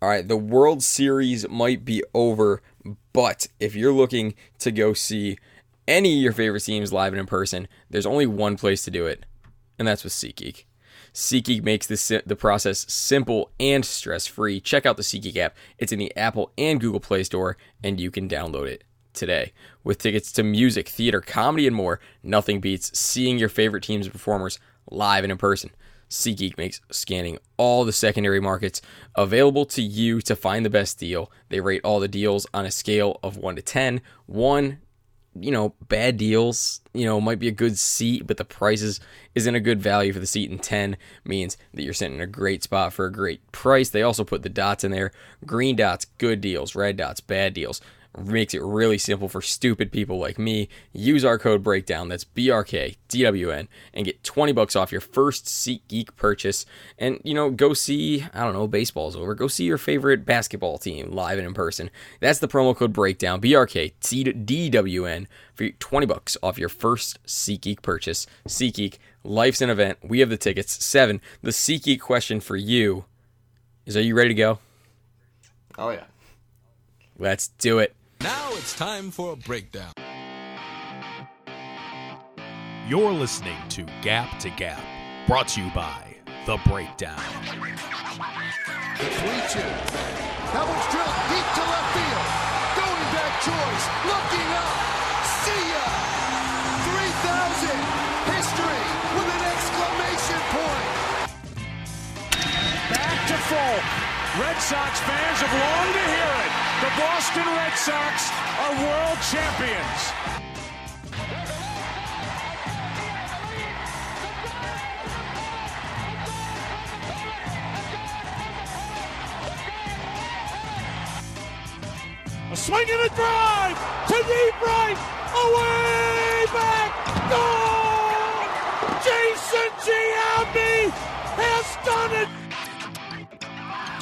All right, the World Series might be over, but if you're looking to go see any of your favorite teams live and in person, there's only one place to do it, and that's with SeatGeek. SeatGeek makes this, the process simple and stress free. Check out the SeatGeek app. It's in the Apple and Google Play Store, and you can download it today. With tickets to music, theater, comedy, and more, nothing beats seeing your favorite teams and performers live and in person. SeatGeek makes scanning all the secondary markets available to you to find the best deal. They rate all the deals on a scale of 1 to 10. 1, you know, bad deals, you know, might be a good seat, but the prices isn't a good value for the seat. And 10 means that you're sitting in a great spot for a great price. They also put the dots in there green dots, good deals, red dots, bad deals makes it really simple for stupid people like me. Use our code breakdown, that's BRKDWN, and get 20 bucks off your first SeatGeek purchase. And, you know, go see, I don't know, baseball's over. Go see your favorite basketball team live and in person. That's the promo code breakdown, BRKDWN, for 20 bucks off your first SeatGeek purchase. SeatGeek, life's an event. We have the tickets. Seven, the SeatGeek question for you is Are you ready to go? Oh, yeah. Let's do it. Now it's time for a breakdown. You're listening to Gap to Gap, brought to you by The Breakdown. The 3 2. That one's drilled deep to left field. Going back choice. Looking up. See ya. 3,000. History with an exclamation point. Back to full. Red Sox fans have longed to hear it. The Boston Red Sox are world champions. A swing and a drive to deep right, away back, goal!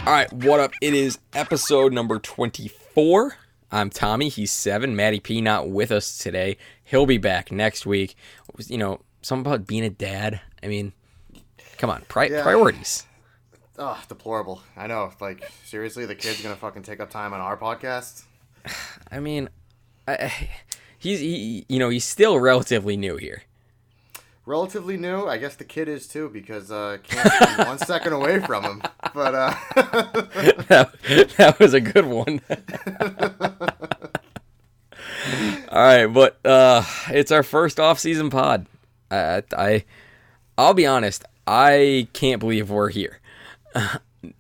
All right, what up? It is episode number 24. I'm Tommy. He's seven. Matty P not with us today. He'll be back next week. You know, something about being a dad. I mean, come on, pri- Yeah. priorities. Oh, deplorable. I know. Like, seriously, the kid's gonna fucking take up time on our podcast? I mean, I- he's he, you know he's still relatively new here. Relatively new. I guess the kid is too, because uh, can't one second away from him. But uh, that, that was a good one. All right, but uh, it's our first off-season pod. I, I, I'll be honest. I can't believe we're here.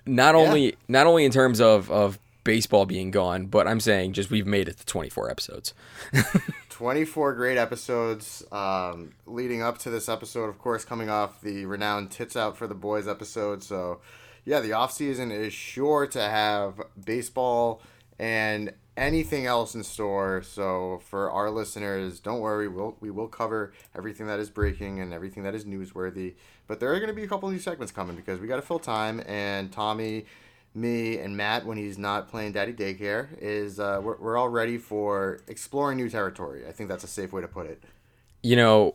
not only, not only in terms of of baseball being gone, but I'm saying just we've made it to 24 episodes. 24 great episodes um, leading up to this episode, of course, coming off the renowned Tits Out for the Boys episode. So, yeah, the off season is sure to have baseball and anything else in store. So, for our listeners, don't worry, we'll, we will cover everything that is breaking and everything that is newsworthy. But there are going to be a couple new segments coming because we got to fill time, and Tommy me and Matt when he's not playing Daddy Daycare is uh, we're, we're all ready for exploring new territory. I think that's a safe way to put it. you know,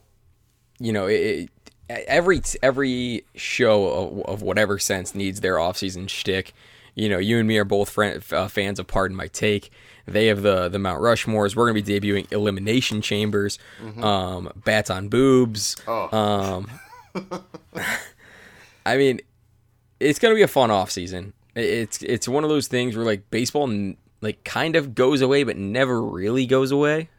you know, it, it, every every show of, of whatever sense needs their off-season shtick. You know, you and me are both friend, uh, fans of Pardon My Take. They have the the Mount Rushmores. We're gonna be debuting Elimination Chambers, um, Bats on Boobs. Oh. Um, I mean, it's gonna be a fun off season. It's it's one of those things where like baseball like kind of goes away, but never really goes away.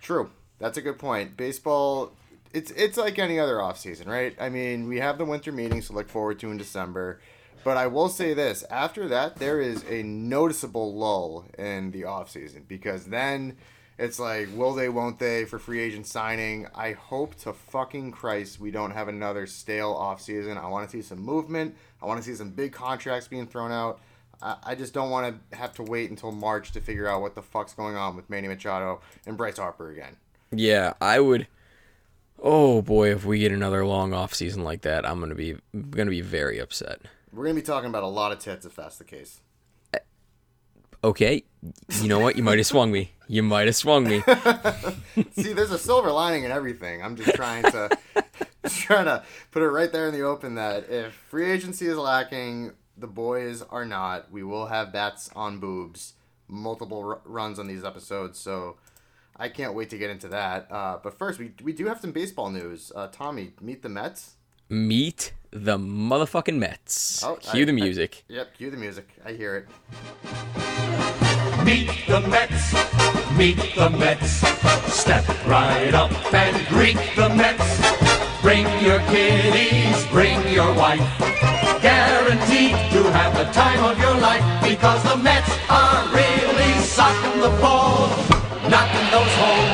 True, that's a good point. Baseball, it's it's like any other off season, right? I mean, we have the winter meetings to look forward to in December. But I will say this: after that, there is a noticeable lull in the off season because then it's like, will they, won't they, for free agent signing? I hope to fucking Christ we don't have another stale off season. I want to see some movement. I want to see some big contracts being thrown out. I I just don't want to have to wait until March to figure out what the fuck's going on with Manny Machado and Bryce Harper again. Yeah, I would. Oh boy, if we get another long off season like that, I'm gonna be gonna be very upset. We're gonna be talking about a lot of tits if that's the case. Okay, you know what? You might have swung me. You might have swung me. See, there's a silver lining in everything. I'm just trying to trying to put it right there in the open that if free agency is lacking, The boys are not. We will have bats on boobs, multiple r- runs on these episodes. So I can't wait to get into that. Uh, but first, we we do have some baseball news. Uh, Tommy, meet the Mets. Meet the motherfucking Mets. Oh, Cue I- the I- music. Yep, cue the music. I hear it. Meet the Mets, meet the Mets. Step right up and greet the Mets. Bring your kiddies, bring your wife. Guaranteed to have the time of your life because the Mets are really socking the ball, knocking those home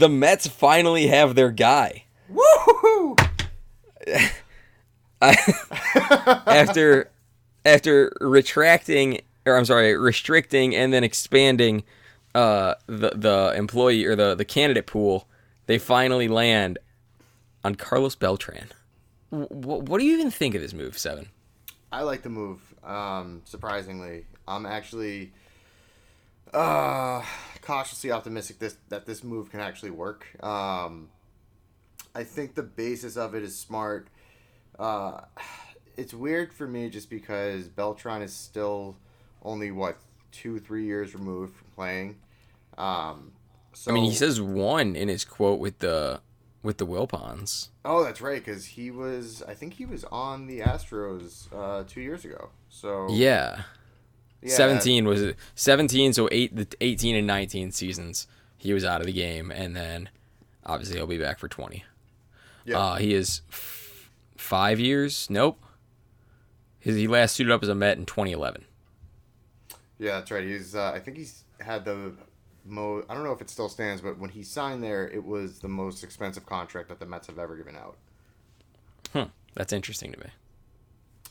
The Mets finally have their guy. Woo! after after retracting or I'm sorry, restricting and then expanding uh, the the employee or the the candidate pool, they finally land on Carlos Beltran. W- what do you even think of this move, Seven? I like the move. Um, surprisingly, I'm actually uh, cautiously optimistic this that this move can actually work. Um, I think the basis of it is smart. Uh, it's weird for me just because Beltran is still only what two three years removed from playing. Um, so I mean, he says one in his quote with the with the Wilpons. Oh, that's right, because he was. I think he was on the Astros uh, two years ago. So Yeah. Yeah, 17 was it 17 so 8 the 18 and 19 seasons he was out of the game and then obviously he'll be back for 20 Yeah. uh, he is f- five years nope his, he last suited up as a met in 2011 Yeah, that's right. He's. Uh, I think he's had the mo. I don't know if it still stands, but when he signed there, it was the most expensive contract that the Mets have ever given out. hmm. that's interesting to me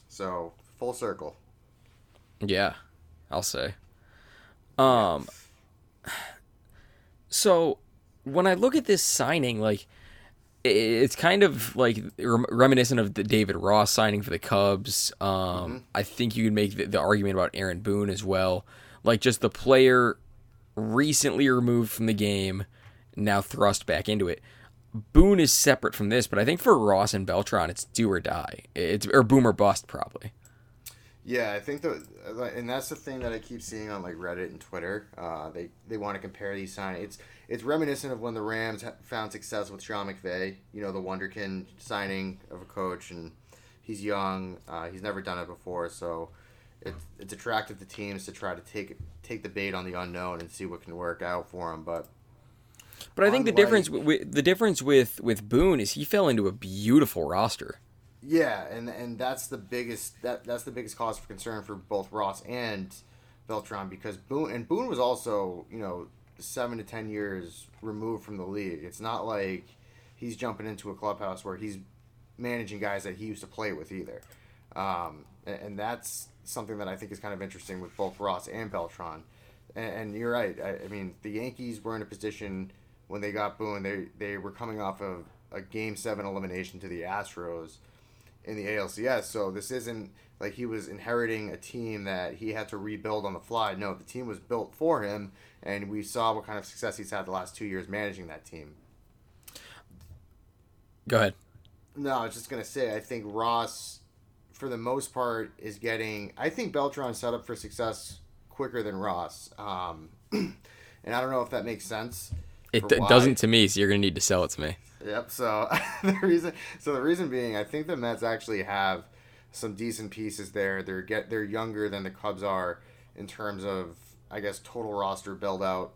So full circle. yeah i'll say um so when i look at this signing like it's kind of like reminiscent of the David Ross signing for the Cubs. Um, I think you could make the, the argument about Aaron Boone as well. Like just the player recently removed from the game, now thrust back into it. Boone is separate from this, but I think for Ross and Beltran, it's do or die. It's or boom or bust probably. Yeah, I think the and that's the thing that I keep seeing on like Reddit and Twitter. Uh, they they want to compare these signings. It's it's reminiscent of when the Rams ha- found success with Sean McVay. You know, the Wonderkin signing of a coach, and he's young. Uh, he's never done it before, so it's it's attractive to teams to try to take take the bait on the unknown and see what can work out for him. But But I think the difference with the difference with with Boone is he fell into a beautiful roster. Yeah, and and that's the biggest that that's the biggest cause for concern for both Ross and Beltran because Boone and Boone was also you know seven to ten years removed from the league. It's not like he's jumping into a clubhouse where he's managing guys that he used to play with either, um, and, and that's something that I think is kind of interesting with both Ross and Beltran. And, and you're right. I, I mean, the Yankees were in a position when they got Boone. They they were coming off of a Game Seven elimination to the Astros in the ALCS. So this isn't like he was inheriting a team that he had to rebuild on the fly. No, the team was built for him, and we saw what kind of success he's had the last two years managing that team. Go ahead. No, I was just gonna say I think Ross, for the most part, is getting. I think Beltran set up for success quicker than Ross, um, and I don't know if that makes sense. It d- doesn't to me, so you're gonna need to sell it to me. Yep. So the reason, so the reason being, I think the Mets actually have some decent pieces there. They're get they're younger than the Cubs are in terms of, I guess, total roster build out.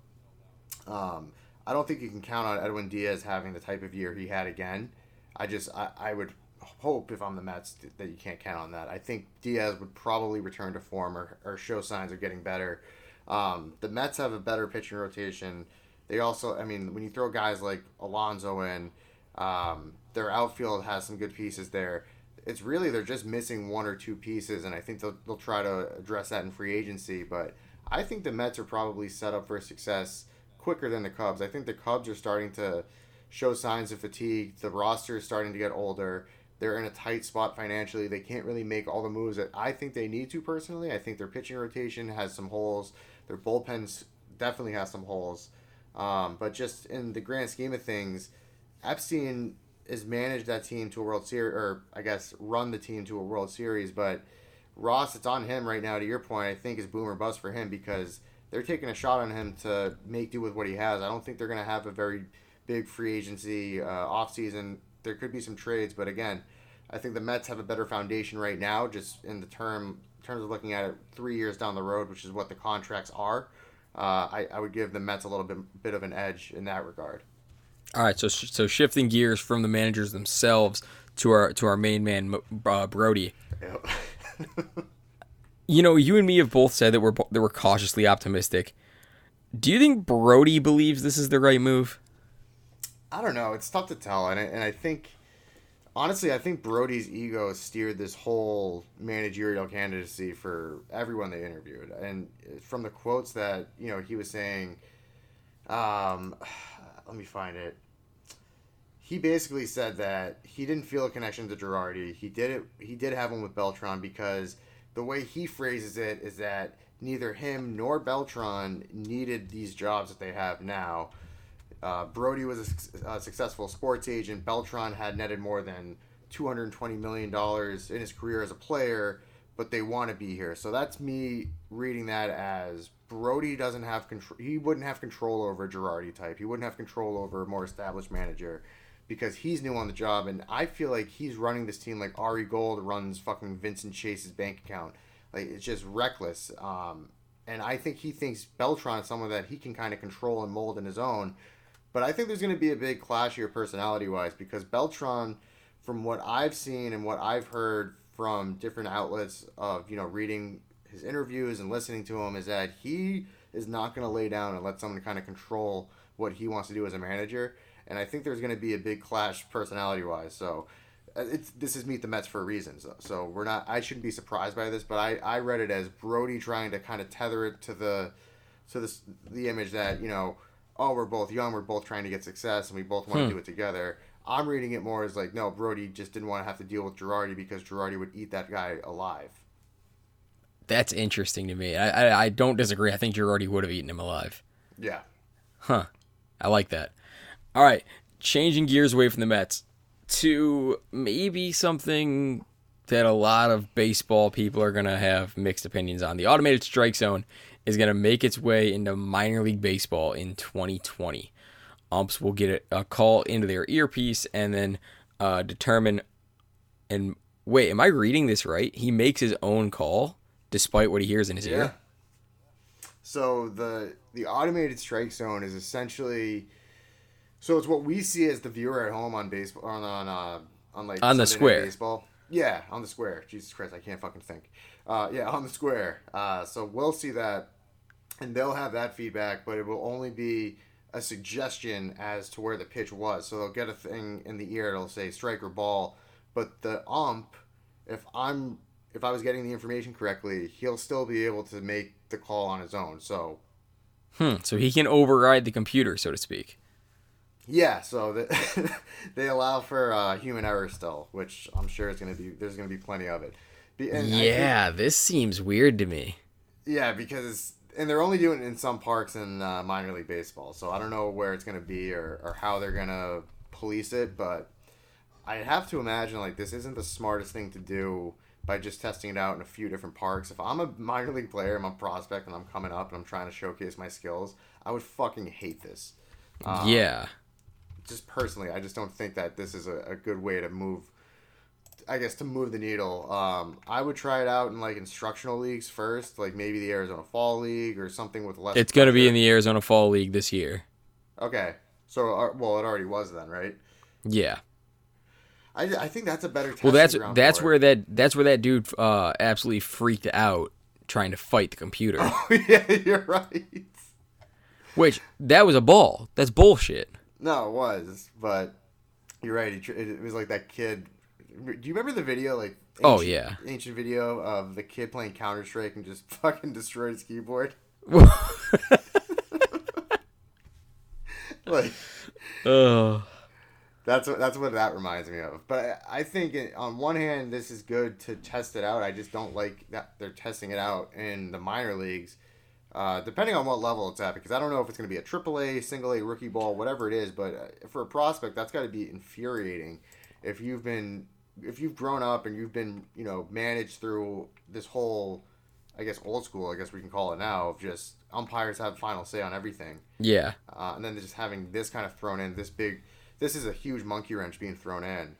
Um, I don't think you can count on Edwin Diaz having the type of year he had again. I just I, I would hope if I'm the Mets that you can't count on that. I think Diaz would probably return to form or, or show signs of getting better. Um, the Mets have a better pitching rotation. They also, I mean, when you throw guys like Alonso in, um, their outfield has some good pieces there. It's really they're just missing one or two pieces, and I think they'll, they'll try to address that in free agency. But I think the Mets are probably set up for success quicker than the Cubs. I think the Cubs are starting to show signs of fatigue. The roster is starting to get older. They're in a tight spot financially. They can't really make all the moves that I think they need to personally. I think their pitching rotation has some holes. Their bullpens definitely has some holes. Um, but just in the grand scheme of things, Epstein has managed that team to a World Series, or I guess run the team to a World Series. But Ross, it's on him right now. To your point, I think is boom or bust for him because they're taking a shot on him to make do with what he has. I don't think they're going to have a very big free agency uh, offseason. There could be some trades, but again, I think the Mets have a better foundation right now, just in the term terms of looking at it three years down the road, which is what the contracts are. Uh, I, I would give the Mets a little bit bit of an edge in that regard. All right, so so shifting gears from the managers themselves to our to our main man uh, Brodie. Yep. You know, you and me have both said that we're that we're cautiously optimistic. Do you think Brodie believes this is the right move? I don't know. It's tough to tell, and I, and I think honestly, I think Brodie's ego steered this whole managerial candidacy for everyone they interviewed, and from the quotes that you know he was saying, um, let me find it. He basically said that he didn't feel a connection to Girardi. He did it. He did have one with Beltran because the way he phrases it is that neither him nor Beltran needed these jobs that they have now. Uh, Brodie was a, a successful sports agent. Beltran had netted more than $220 million in his career as a player, but they want to be here. So that's me reading that as Brodie doesn't have control. He wouldn't have control over Girardi type. He wouldn't have control over a more established manager because he's new on the job. And I feel like he's running this team like Ari Gold runs fucking Vincent Chase's bank account. Like it's just reckless. Um, and I think he thinks Beltran is someone that he can kind of control and mold in his own. But I think there's going to be a big clash here personality wise because Beltran, from what I've seen and what I've heard from different outlets of, you know, reading his interviews and listening to him, is that he is not going to lay down and let someone kind of control what he wants to do as a manager. And I think there's going to be a big clash personality wise. So uh, it's this is meet the Mets for a reason. So, so we're not. I shouldn't be surprised by this, but I, I read it as Brodie trying to kind of tether it to the to this the image that you know, oh, we're both young, we're both trying to get success, and we both want to hmm. do it together. I'm reading it more as like, no, Brodie just didn't want to have to deal with Girardi because Girardi would eat that guy alive. That's interesting to me. I I, I don't disagree. I think Girardi would have eaten him alive. Yeah. Huh. I like that. All right, changing gears away from the Mets to maybe something that a lot of baseball people are going to have mixed opinions on. The automated strike zone is going to make its way into minor league baseball in 2020. Umps will get a, a call into their earpiece and then uh, determine. And wait, am I reading this right? He makes his own call despite what he hears in his Yeah. ear. So the the automated strike zone is essentially so it's what we see as the viewer at home on baseball on on uh, on like On the Sunday square. baseball. Yeah, on the square. Jesus Christ, I can't fucking think. Uh, yeah, on the square. Uh, so we'll see that, and they'll have that feedback, but it will only be a suggestion as to where the pitch was. So they'll get a thing in the ear. It'll say strike or ball, but the ump, if I'm if I was getting the information correctly, he'll still be able to make the call on his own. So Hmm, so he can override the computer, so to speak. Yeah, so the, they allow for uh, human error still, which I'm sure is going to be there's going to be plenty of it. And I think- Yeah, this seems weird to me. yeah, because and they're only doing it in some parks in uh, minor league baseball, so I don't know where it's going to be or, or how they're going to police it, but I have to imagine like this isn't the smartest thing to do by just testing it out in a few different parks. If I'm a minor league player, I'm a prospect, and I'm coming up and I'm trying to showcase my skills, I would fucking hate this. yeah. Just personally, I just don't think that this is a, a good way to move. I guess to move the needle, um, I would try it out in like instructional leagues first, like maybe the Arizona Fall League or something with less. It's going to be in the Arizona Fall League this year. Okay, so uh, well, it already was then, right? Yeah. I, I think that's a better. Well, that's that's where that that's where that dude uh, absolutely freaked out trying to fight the computer. Oh yeah, you're right. Which that was a ball. That's bullshit. No, it was, but you're right. It, it was like that kid. Do you remember the video? Like, Oh, yeah. ancient video of the kid playing Counter Strike and just fucking destroyed his keyboard. like, Oh. That's what that's what that reminds me of. But I, I think it, on one hand, this is good to test it out. I just don't like that they're testing it out in the minor leagues, uh, depending on what level it's at. Because I don't know if it's going to be a triple A, single A, rookie ball, whatever it is. But uh, for a prospect, that's got to be infuriating. If you've been if you've grown up and you've been you know managed through this whole, I guess old school, I guess we can call it now, of just umpires have final say on everything Yeah. uh, and then just having this kind of thrown in, this big, this is a huge monkey wrench being thrown in.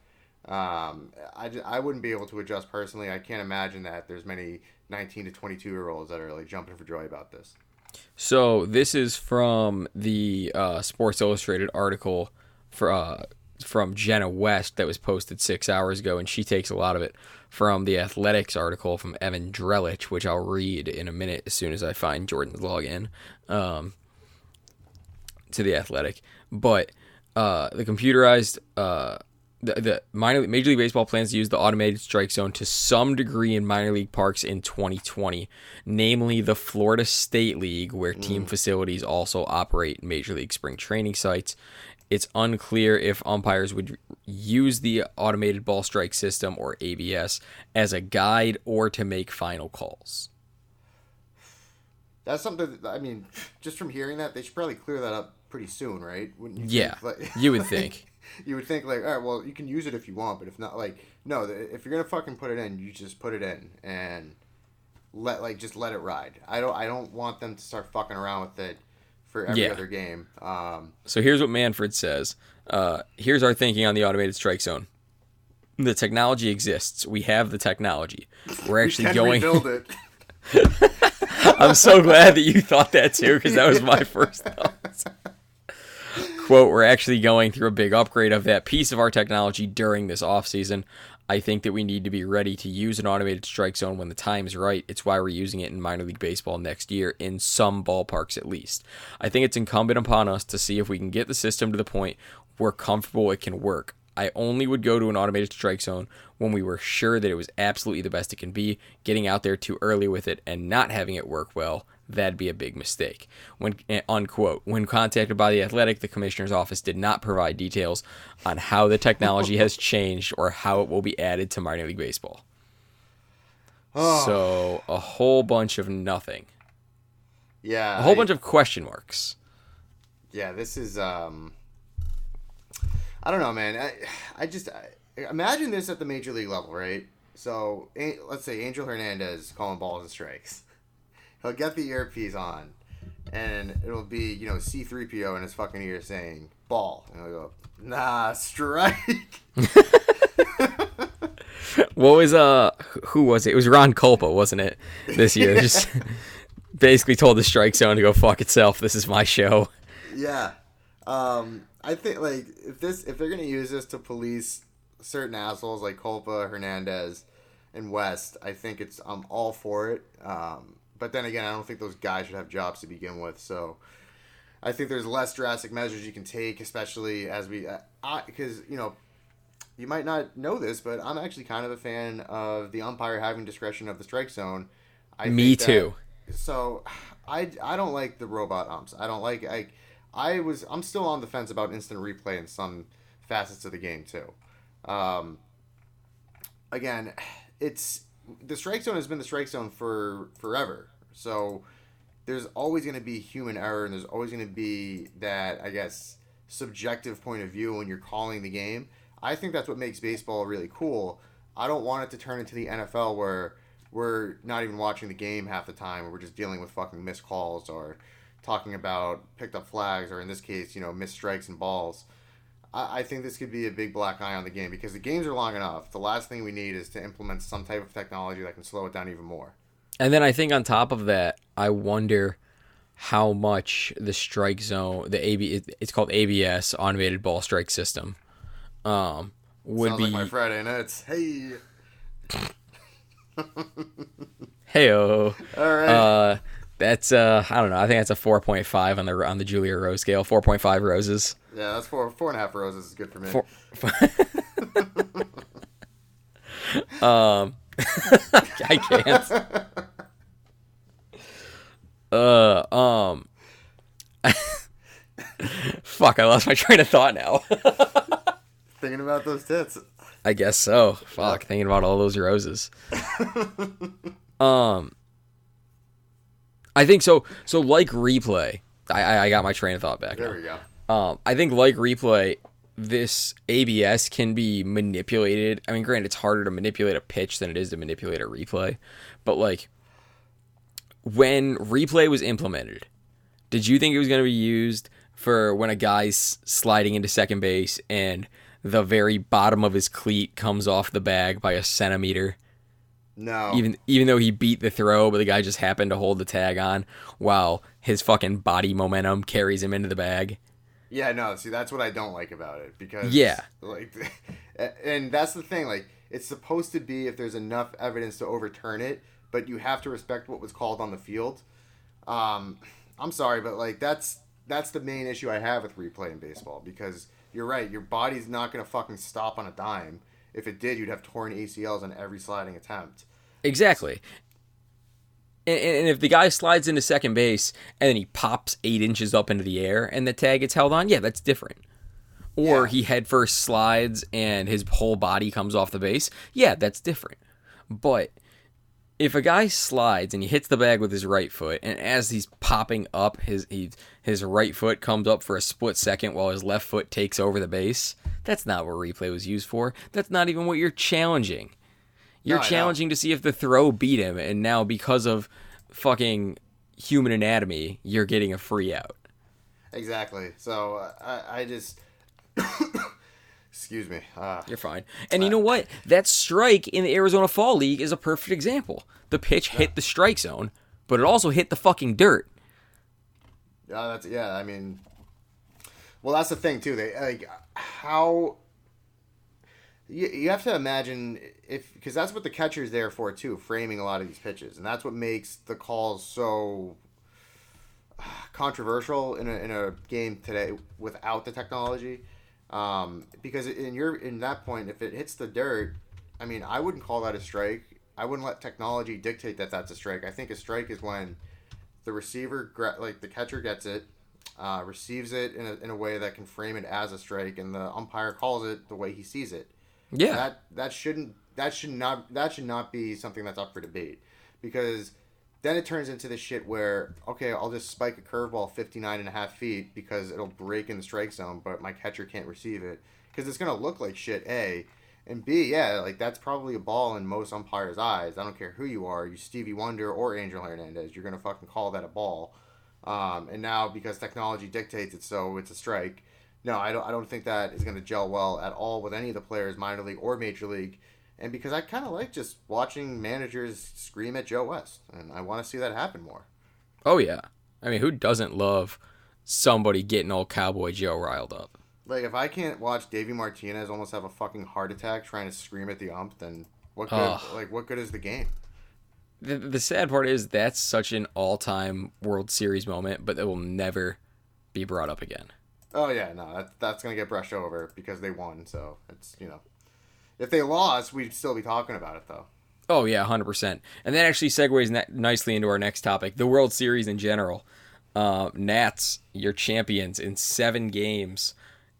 Um, I, I wouldn't be able to adjust personally. I can't imagine that there's many 19 to 22 year olds that are like jumping for joy about this. So this is from the uh, Sports Illustrated article for uh, from Jenna West that was posted six hours ago, and she takes a lot of it from the Athletics article from Evan Drellich, which I'll read in a minute as soon as I find Jordan's login um, to the Athletic. But uh, the computerized. The, the minor Major League Baseball plans to use the automated strike zone to some degree in minor league parks in 2020, namely the Florida State League, where team mm. facilities also operate Major League spring training sites. It's unclear if umpires would use the automated ball strike system or ABS as a guide or to make final calls. That's something. That, I mean, just from hearing that, they should probably clear that up pretty soon, right? Wouldn't you Yeah, think? Like- you would think. you would think like, all right, well, you can use it if you want, but if not, like, no. If you're gonna fucking put it in, you just put it in and let like just let it ride. I don't. I don't want them to start fucking around with it for every Yeah. other game. Um, So here's what Manfred says. Uh, here's our thinking on the automated strike zone. The technology exists. We have the technology. We're actually can going. rebuild it. I'm so glad that you thought that too, because that was my first thought. Quote, we're actually going through a big upgrade of that piece of our technology during this offseason. I think that we need to be ready to use an automated strike zone when the time is right. It's why we're using it in minor league baseball next year, in some ballparks at least. I think it's incumbent upon us to see if we can get the system to the point we're comfortable it can work. I only would go to an automated strike zone when we were sure that it was absolutely the best it can be. Getting out there too early with it and not having it work well, that'd be a big mistake. When eh, unquote, when contacted by the Athletic, the commissioner's office did not provide details on how the technology has changed or how it will be added to minor league baseball. So a whole bunch of nothing, Yeah, a whole I- bunch of question marks. Yeah, this is. um I don't know, man. I, I just I, imagine this at the major league level, right? So let's say Angel Hernandez calling balls and strikes. He'll get the earpiece on, and it'll be you know C three PO in his fucking ear saying ball, and he'll go nah strike. What was uh who was it? It was Ron Kulpa, wasn't it? This year, just basically told the strike zone to go fuck itself. This is my show. Yeah. Um, I think like if this if they're gonna use this to police certain assholes like Kulpa, Hernandez, and West, I think it's I'm all for it. Um, but then again, I don't think those guys should have jobs to begin with. So I think there's less drastic measures you can take, especially as we because you know you might not know this, but I'm actually kind of a fan of the umpire having discretion of the strike zone. I Me that- too. so I, I don't like the robot umps. I don't like I I was I'm still on the fence about instant replay in some facets of the game too. Um, again, it's the strike zone has been the strike zone for forever. So there's always going to be human error and there's always going to be that I guess subjective point of view when you're calling the game. I think that's what makes baseball really cool. I don't want it to turn into the NFL where we're not even watching the game half the time. We're just dealing with fucking missed calls or talking about picked up flags or in this case, you know, missed strikes and balls. I, I think this could be a big black eye on the game because the games are long enough. The last thing we need is to implement some type of technology that can slow it down even more. And then I think on top of that, I wonder how much the strike zone, the AB, it's called ABS, automated ball strike system, um, would Sounds be. like my Friday nights. Hey, Heyo. all right. Uh, that's uh, I don't know. I think that's a four point five on the on the Julia Rose scale. Four point five roses. yeah, that's four four and a half roses is good for me. Four, um, I can't. Uh, um. Fuck! I lost my train of thought now. Thinking about those tits. I guess so. Fuck, thinking about all those roses. um, I think so. So like replay, I I, I got my train of thought back. There now. we go. Um, I think like replay, this ABS can be manipulated. I mean, granted, it's harder to manipulate a pitch than it is to manipulate a replay, but like when replay was implemented, did you think it was going to be used for when a guy's sliding into second base and the very bottom of his cleat comes off the bag by a centimeter? No. Even even though he beat the throw, but the guy just happened to hold the tag on while his fucking body momentum carries him into the bag. Yeah, no. See, that's what I don't like about it because Yeah. like, and that's the thing. Like, it's supposed to be if there's enough evidence to overturn it, but you have to respect what was called on the field. Um, I'm sorry, but like that's that's the main issue I have with replay in baseball because you're right. Your body's not gonna fucking stop on a dime. If it did, you'd have torn ACLs on every sliding attempt. Exactly. And, and if the guy slides into second base and then he pops eight inches up into the air and the tag gets held on, yeah, that's different. Or Yeah. he headfirst slides and his whole body comes off the base, yeah, that's different. But if a guy slides and he hits the bag with his right foot, and as he's popping up, his he, his right foot comes up for a split second while his left foot takes over the base, that's not what replay was used for. That's not even what you're challenging. You're No, challenging to see if the throw beat him, and now because of fucking human anatomy, you're getting a free out. Exactly. So uh, I, I just. Excuse me. Uh, You're fine. And you know what? That strike in the Arizona Fall League is a perfect example. The pitch hit the strike zone, but it also hit the fucking dirt. Yeah, that's yeah. I mean, well, that's the thing too. They like how you, you have to imagine if because that's what the catcher's there for too, framing a lot of these pitches, and that's what makes the calls so controversial in a, in a game today without the technology. Um, because in your in that point, if it hits the dirt, I mean, I wouldn't call that a strike. I wouldn't let technology dictate that that's a strike. I think a strike is when the receiver, like the catcher, gets it, uh, receives it in a, in a way that can frame it as a strike, and the umpire calls it the way he sees it. Yeah. That that shouldn't that should not that should not be something that's up for debate, because then it turns into this shit where okay, I'll just spike a curveball 59 and a half feet because it'll break in the strike zone, but my catcher can't receive it because it's gonna look like shit. A and B, yeah, like that's probably a ball in most umpires' eyes. I don't care who you are, you Stevie Wonder or Angel Hernandez, you're gonna fucking call that a ball. Um, and now because technology dictates it, so it's a strike. No, I don't. I don't think that is going to gel well at all with any of the players, minor league or major league. And because I kind of like just watching managers scream at Joe West, and I want to see that happen more. Oh yeah. I mean, who doesn't love somebody getting old Cowboy Joe riled up? Like if I can't watch Davey Martinez almost have a fucking heart attack trying to scream at the ump, then what good? Ugh. Like what good is the game? The, the sad part is that's such an all-time World Series moment, but it will never be brought up again. Oh yeah, no, that, that's gonna get brushed over because they won. So it's you know, if they lost, we'd still be talking about it though. Oh yeah, hundred percent. And that actually segues ne- nicely into our next topic: the World Series in general. Uh, Nats, your champions in seven games,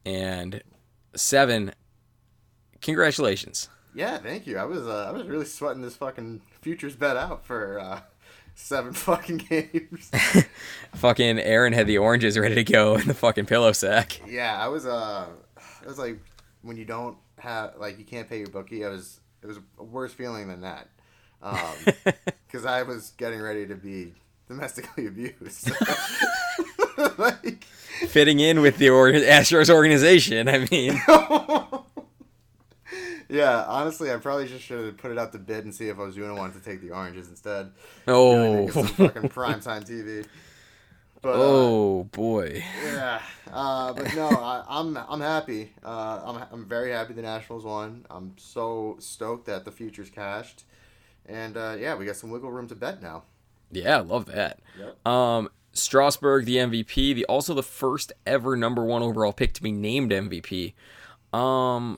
and seven. Congratulations. Yeah, thank you. I was uh, I was really sweating this fucking futures bet out for uh, seven fucking games. Fucking Aaron had the oranges ready to go in the fucking pillow sack. yeah, I was uh, it was like when you don't have like you can't pay your bookie. I was it was a worse feeling than that, because I was getting ready to be domestically abused. like, Fitting in with the or- Astros organization. I mean, yeah, honestly, I probably just should have put it out to bid and see if Osuna wanted to take the oranges instead. oh, some fucking primetime TV. But, uh, oh boy. Yeah, uh, but no, I, I'm I'm happy. Uh, I'm I'm very happy the Nationals won. I'm so stoked that the futures cashed, and uh, yeah, we got some wiggle room to bet now. Yeah, I love that. Yep. Um, Strasburg, the MVP, the also the first ever number one overall pick to be named MVP. Um,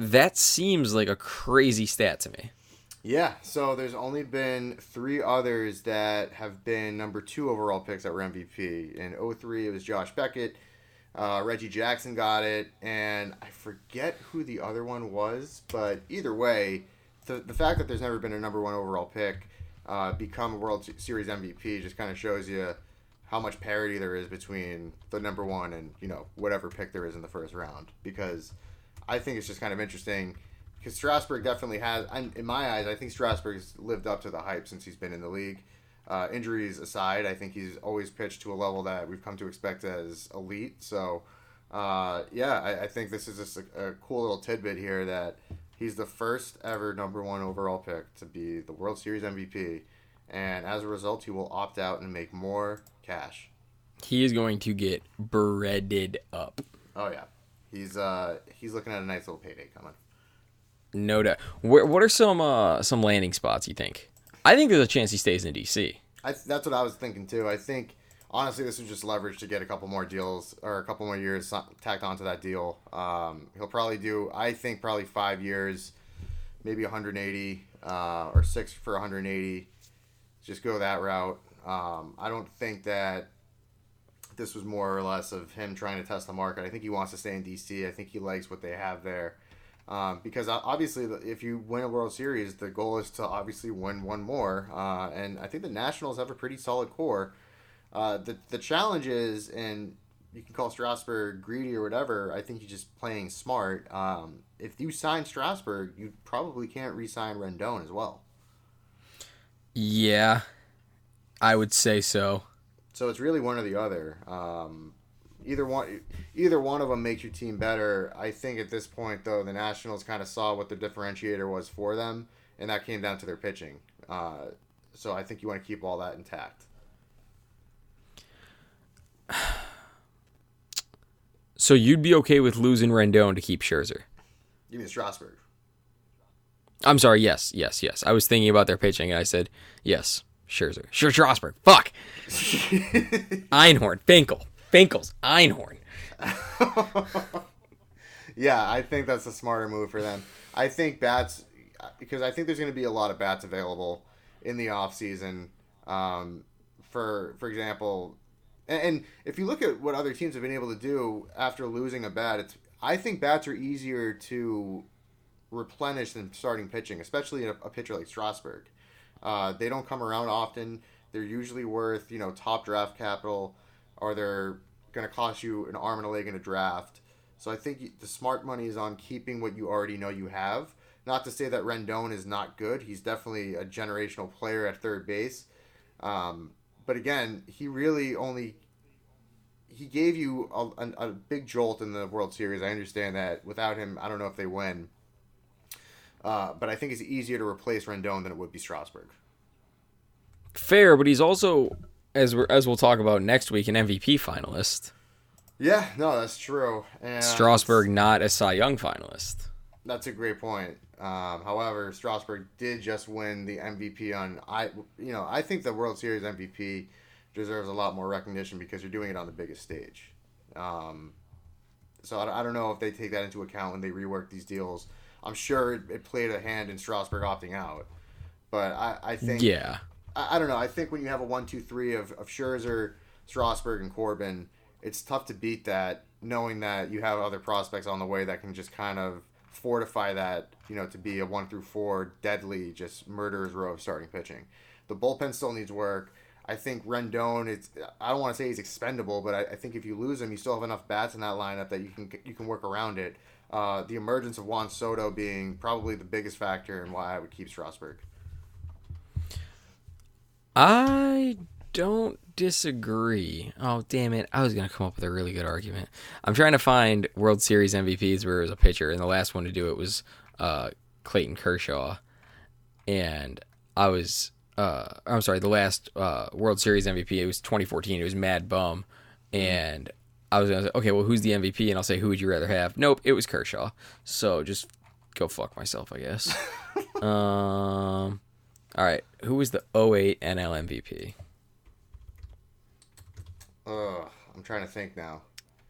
that seems like a crazy stat to me. Yeah, so there's only been three others that have been number two overall picks that were MVP. In 03, it was Josh Beckett. Uh, Reggie Jackson got it, and I forget who the other one was, but either way, the, the fact that there's never been a number one overall pick uh, become a World Series MVP just kind of shows you how much parity there is between the number one and you know whatever pick there is in the first round. Because I think it's just kind of interesting because Strasburg definitely has, in my eyes, I think Strasburg's lived up to the hype since he's been in the league. Uh, injuries aside, I think he's always pitched to a level that we've come to expect as elite. So, uh, yeah, I, I, think this is just a, a, cool little tidbit here that he's the first ever number one overall pick to be the World Series MVP, and as a result, he will opt out and make more cash. He is going to get breaded up. Oh yeah, he's uh he's looking at a nice little payday coming. No doubt. Where, what are some uh some landing spots you think? I think there's a chance he stays in DC. I, that's what I was thinking too. I think honestly, this was just leverage to get a couple more deals or a couple more years tacked onto that deal. Um, he'll probably do, I think, probably five years, maybe 180 uh, or six for 180. Just go that route. Um, I don't think that this was more or less of him trying to test the market. I think he wants to stay in DC. I think he likes what they have there. Um, because obviously, if you win a World Series, the goal is to obviously win one more. Uh, and I think the Nationals have a pretty solid core. Uh, the the challenge is, and you can call Strasburg greedy or whatever. I think he's just playing smart. Um, if you sign Strasburg, you probably can't re-sign Rendon as well. Yeah, I would say so. So it's really one or the other. Um, either one either one of them makes your team better. I think at this point though, the Nationals kind of saw what the differentiator was for them, and that came down to their pitching. Uh, so I think you want to keep all that intact. So you'd be okay with losing Rendon to keep Scherzer? You mean Strasburg? I'm sorry. Yes, yes, yes. I was thinking about their pitching, and I said yes. Scherzer, sure, Strasburg. Fuck. Einhorn, Finkel. Finkel's Einhorn. yeah, I think that's a smarter move for them. I think bats because I think there's going to be a lot of bats available in the off season. Um, for for example, and, and, if you look at what other teams have been able to do after losing a bat, it's I think bats are easier to replenish than starting pitching, especially a, a pitcher like Strasburg. Uh, they don't come around often. They're usually worth you know top draft capital or they're going to cost you an arm and a leg in a draft. So I think the smart money is on keeping what you already know you have. Not to say that Rendon is not good. He's definitely a generational player at third base. Um, but again, he really only he gave you a, a, a, big jolt in the World Series. I understand that. Without him, I don't know if they win. Uh, but I think it's easier to replace Rendon than it would be Strasburg. Fair, but he's also as we as we'll talk about next week, an MVP finalist. Yeah, no, that's true. And Strasburg not a Cy Young finalist. That's a great point. Um, however, Strasburg did just win the MVP on I. You know, I think the World Series MVP deserves a lot more recognition because you're doing it on the biggest stage. Um, so I, I don't know if they take that into account when they rework these deals. I'm sure it, it played a hand in Strasburg opting out, but I, I think yeah I, I, don't know. I think when you have a one, two, three of, of Scherzer, Strasburg, and Corbin, it's tough to beat that, knowing that you have other prospects on the way that can just kind of fortify that, you know, to be a one through four deadly, just murderer's row of starting pitching. The bullpen still needs work. I think Rendon, it's I don't want to say he's expendable, but I, I, think if you lose him, you still have enough bats in that lineup that you can you can work around it. Uh, the emergence of Juan Soto being probably the biggest factor in why I would keep Strasburg. I don't disagree. Oh, damn it. I was going to come up with a really good argument. I'm trying to find World Series MVPs where it was a pitcher, and the last one to do it was uh, Clayton Kershaw. And I was, uh, I'm sorry, the last uh, World Series MVP, it was 2014. It was Mad Bum. And I was going to say, okay, well, who's the MVP? And I'll say, who would you rather have? Nope, it was Kershaw. So just go fuck myself, I guess. um. All right, who was the 08 NL MVP? Ugh, I'm trying to think now.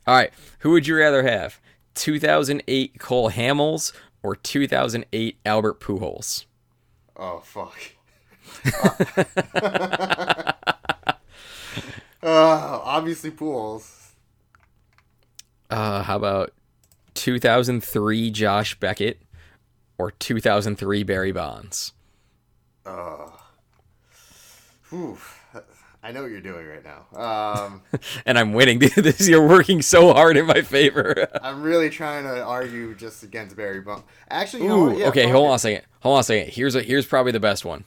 All right, who would you rather have? 2008 Cole Hamels or 2008 Albert Pujols? Oh fuck. uh, obviously Pujols. Uh, how about 2003 Josh Beckett or 2003 Barry Bonds? Whew. I know what you're doing right now. Um, And I'm winning. this you're working so hard in my favor. I'm really trying to argue just against Barry Bonds. Actually, you know what? Yeah, okay, hold on a second. Hold on a second. Here's a, here's probably the best one.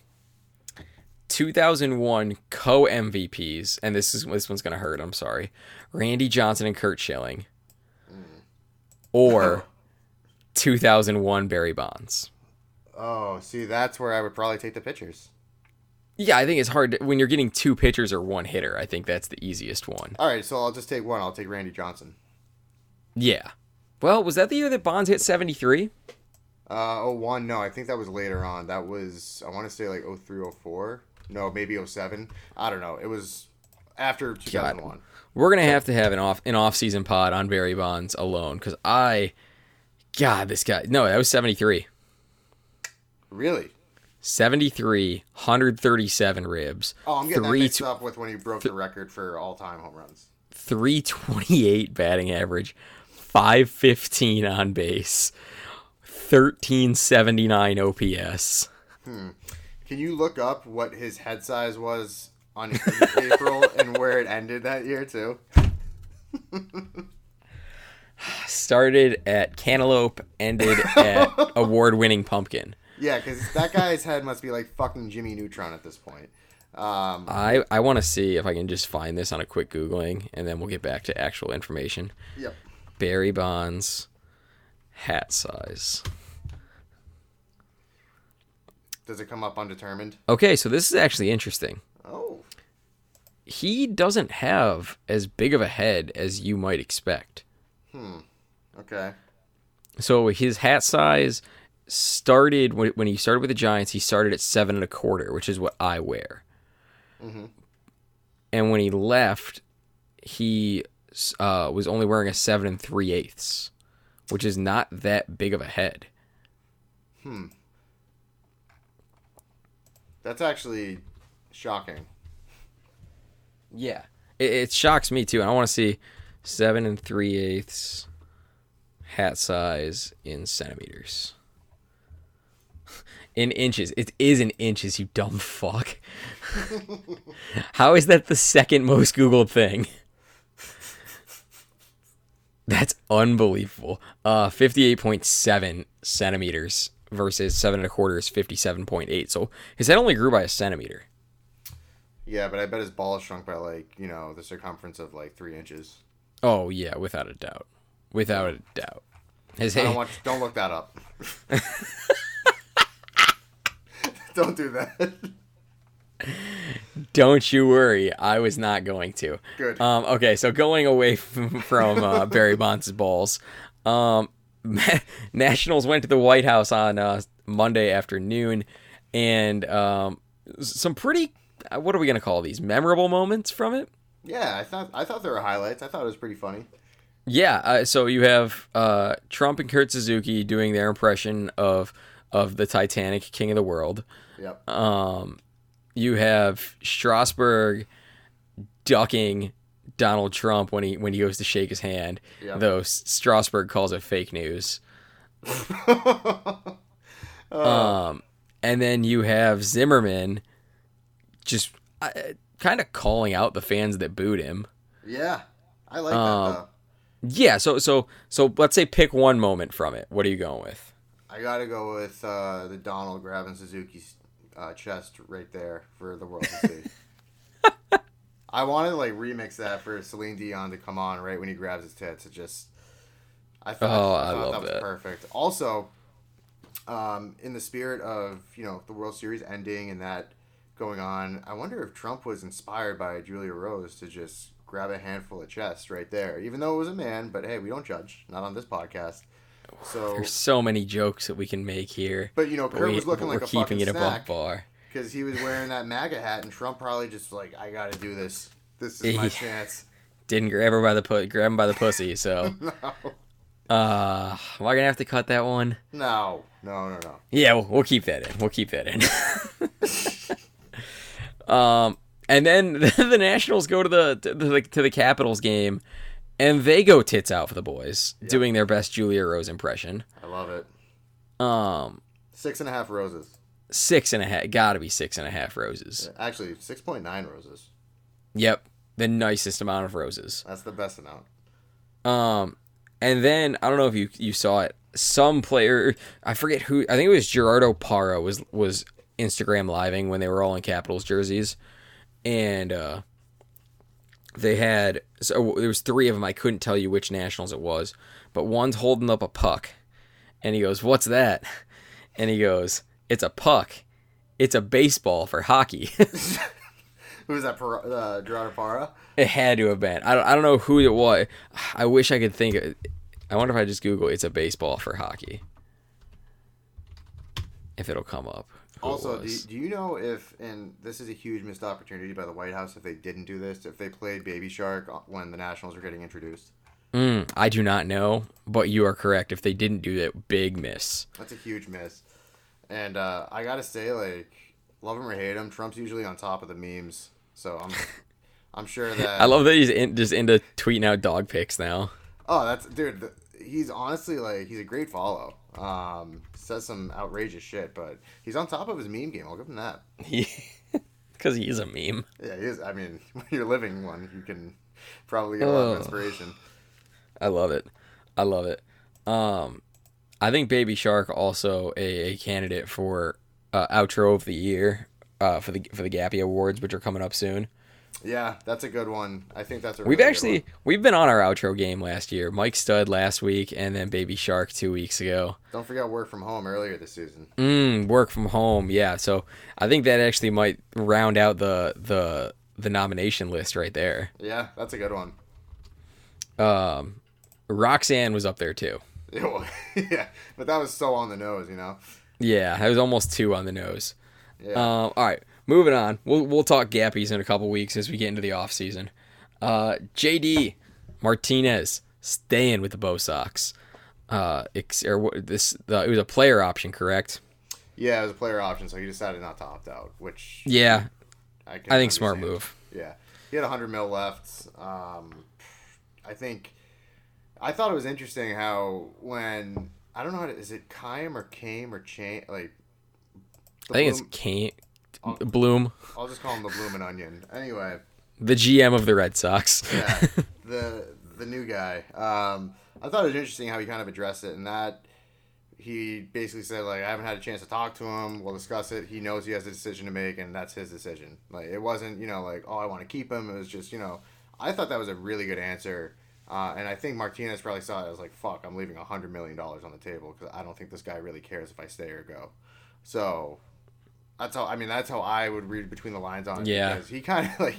2001 co MVPs, and this is this one's gonna hurt. I'm sorry. Randy Johnson and Curt Schilling, or 2001 Barry Bonds. Oh, see, that's where I would probably take the pitchers. Yeah, I think it's hard to, when you're getting two pitchers or one hitter. I think that's the easiest one. All right, so I'll just take one. I'll take Randy Johnson. Yeah. Well, was that the year that Bonds hit 73? Uh, oh one, no, I think that was later on. That was I want to say like 03, 04. No, maybe 07. I don't know. It was after 2001. We're gonna have to have an off an off season pod on Barry Bonds alone because I, God, this guy. No, that was 73. Really? 73, 137 ribs. Oh, I'm getting three that mixed up with when he broke the record for all-time home runs. 328 batting average, 515 on base, 1379 OPS. Hmm. Can you look up what his head size was on April and where it ended that year too? Started at Cantaloupe, ended at award winning Pumpkin. Yeah, because that guy's head must be like fucking Jimmy Neutron at this point. Um, I, I want to see if I can just find this on a quick Googling and then we'll get back to actual information. yep. Barry Bonds hat size. Does it come up undetermined? Okay, so this is actually interesting. Oh, He doesn't have as big of a head as you might expect. Hmm. Okay. So his hat size started when, when he started with the Giants. He started at seven and a quarter, which is what I wear. Mm-hmm. And when he left, he uh, was only wearing a seven and three eighths, which is not that big of a head. Hmm. That's actually shocking. Yeah, it, it shocks me too. I want to see seven and three eighths hat size in centimeters. In inches. It is in inches, you dumb fuck. How is that the second most Googled thing? That's unbelievable. Uh, 58.7 centimeters versus seven and a quarter is 57.8. So his head only grew by a centimeter. Yeah, but I bet his ball is shrunk by like you know the circumference of like three inches. Oh yeah, without a doubt, without a doubt. His I don't head. Don't look that up. don't do that. don't you worry, I was not going to. Good. Um, okay, so going away from, from uh, Barry Bonds' balls, um, Nationals went to the White House on uh, Monday afternoon, and um, some pretty. Uh, What are we gonna call these? Memorable moments from it. yeah, I thought I thought there were highlights. I thought it was pretty funny. Yeah, uh, so you have uh, Trump and Kurt Suzuki doing their impression of of the Titanic, King of the World. Yep. Um, you have Strasburg ducking Donald Trump when he when he goes to shake his hand. Yeah. Though Strasburg calls it fake news. um, and then you have Zimmerman just uh, kind of calling out the fans that booed him. yeah, I like Um, that though. Yeah, so so so let's say pick one moment from it. What are you going with? I gotta go with uh, the Donald grabbing Suzuki's uh, chest right there for the world to see. I wanted to like remix that for Celine Dion to come on right when he grabs his tits. It just, I thought, Oh, I I thought that was that. perfect. Also, um, in the spirit of you know the World Series ending and that going on, I wonder if Trump was inspired by Julia Rose to just grab a handful of chest right there, even though it was a man. But hey, we don't judge, not on this podcast. So, There's so many jokes that we can make here. but you know, Kurt we, was looking like we're a keeping fucking it snack bar. because he was wearing that MAGA hat, and Trump probably just like, I got to do this. This is my chance. Didn't grab her by the put, grab him by the pussy. So, No, uh, am I gonna have to cut that one? no, no, no, no. Yeah, we'll, we'll keep that in. We'll keep that in. um, and then the Nationals go to the to the, to the Capitals game, and they go tits out for the boys, doing their best Julia Rose impression. I love it. Um, Six and a half roses. six and a half, gotta be six and a half roses. Actually, six point nine roses. Yep, the nicest amount of roses. That's the best amount. Um, and then I don't know if you you saw it. Some player, I forget who. I think it was Gerardo Parra was was Instagram living when they were all in Capitals jerseys, and uh, they had so there was three of them. I couldn't tell you which nationals it was, but one's holding up a puck, and he goes, "What's that?" And he goes, "It's a puck. It's a baseball for hockey." Who was that? Par- uh, Gerardo Parra. It had to have been. I don't, I don't know who it was. I wish I could think. Of, I wonder if I just Google it's a baseball for hockey. If it'll come up. Also, do you, do you know if, and this is a huge missed opportunity by the White House if they didn't do this, if they played Baby Shark when the Nationals were getting introduced? Mm, I do not know, but you are correct. If they didn't do that, big miss. That's a huge miss. And uh, I gotta say, like, love him or hate him, Trump's usually on top of the memes. So I'm, I'm sure that. I love that he's in, just into tweeting out dog pics now. Oh, that's dude. th- He's honestly like he's a great follow. Um, says some outrageous shit, but he's on top of his meme game. I'll give him that. He, because he's a meme. Yeah, he is. I mean, when you're living one, you can probably get a lot of inspiration. I love it. I love it. Um, I think Baby Shark also a, a candidate for uh, outro of the year uh, for the for the Gappy Awards, which are coming up soon. Yeah, that's a good one. I think that's a. We've really good actually one. we've been on our outro game last year. Mike Stud last week, and then Baby Shark two weeks ago. don't forget work from home earlier this season. Mm, work from home, yeah. So I think that actually might round out the the the nomination list right there. Yeah, that's a good one. Um, Roxanne was up there too. yeah, but that was so on the nose, you know. Yeah, I was almost two on the nose. Yeah. Um, all right, moving on. We'll we'll talk Gappies in a couple weeks as we get into the off season. Uh, JD Martinez staying with the Bo Sox. Uh, ex- or this uh, it was a player option, correct? yeah, it was a player option, so he decided not to opt out, which Yeah, I, can I think smart move. Yeah, he had 100 mil left. Um, I think I thought it was interesting how when I don't know how to, is it Kime or Kame or Chain like. I think it's Bloom- Kane Bloom, I'll just call him the Bloomin' Onion. Anyway, the GM of the Red Sox. yeah, the the new guy. Um, I thought it was interesting how he kind of addressed it, and that he basically said like I haven't had a chance to talk to him. We'll discuss it. He knows he has a decision to make, and that's his decision. Like it wasn't you know like oh I want to keep him. It was just you know I thought that was a really good answer. Uh, and I think Martinez probably saw it as like, "Fuck, I'm leaving a hundred million dollars on the table because I don't think this guy really cares if I stay or go." So that's how I mean that's how I would read between the lines on it. Yeah. because he kind of like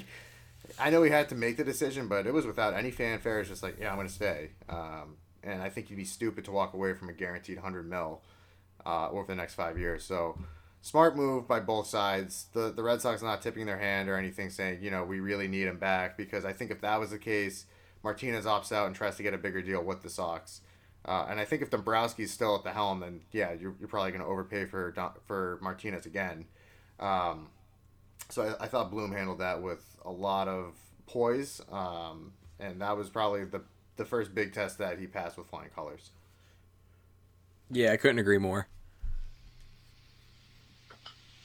I know he had to make the decision, but it was without any fanfare. It's just like, yeah, I'm going to stay. Um, and I think you'd be stupid to walk away from a guaranteed 100 mil uh, over the next five years. So, smart move by both sides. The the Red Sox not tipping their hand or anything, saying, you know, we really need him back. Because I think if that was the case, Martinez opts out and tries to get a bigger deal with the Sox. Uh, and I think if Dombrowski's still at the helm, then yeah, you're, you're probably going to overpay for for Martinez again. Um, so I, I thought Bloom handled that with a lot of poise, um, and that was probably the the first big test that he passed with flying colors. yeah, I couldn't agree more.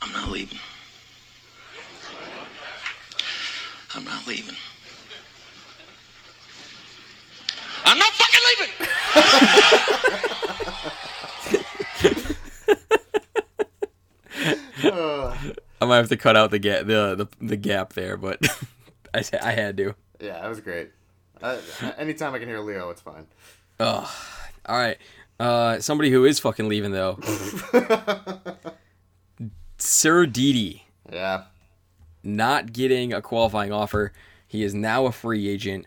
I'm not leaving. I'm not leaving. I'm not fucking leaving! I might have to cut out the gap the the, the gap there, but I I had to. Yeah, that was great. Uh, anytime I can hear Leo, it's fine. Oh, All right. Uh, somebody who is fucking leaving though. Sir Didi Yeah, not getting a qualifying offer. He is now a free agent.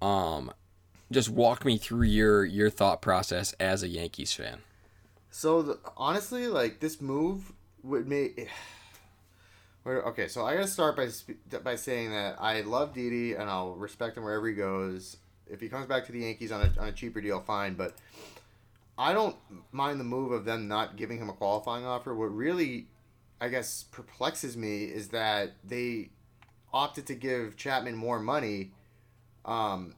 Um, just walk me through your your thought process as a Yankees fan. So the, honestly, like this move would make. Okay, so I gotta start by by saying that I love Didi and I'll respect him wherever he goes. If he comes back to the Yankees on a, on a cheaper deal, fine. But I don't mind the move of them not giving him a qualifying offer. What really, I guess, perplexes me is that they opted to give Chapman more money. Um,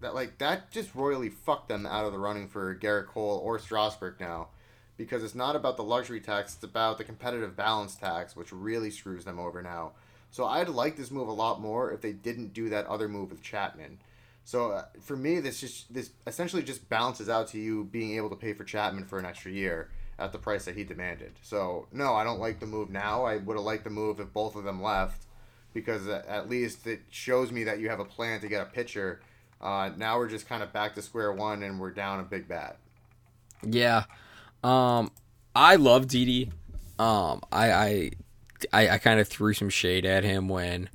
that like that just royally fucked them out of the running for Gerrit Cole or Strasburg now, because it's not about the luxury tax; it's about the competitive balance tax, which really screws them over now. So I'd like this move a lot more if they didn't do that other move with Chapman. So uh, for me, this just this essentially just balances out to you being able to pay for Chapman for an extra year at the price that he demanded. So no, I don't like the move now. I would have liked the move if both of them left, because at at least it shows me that you have a plan to get a pitcher. Uh, now we're just kind of back to square one, and we're down a big bat. Yeah. Um I love Didi. Um I I I, I kind of threw some shade at him when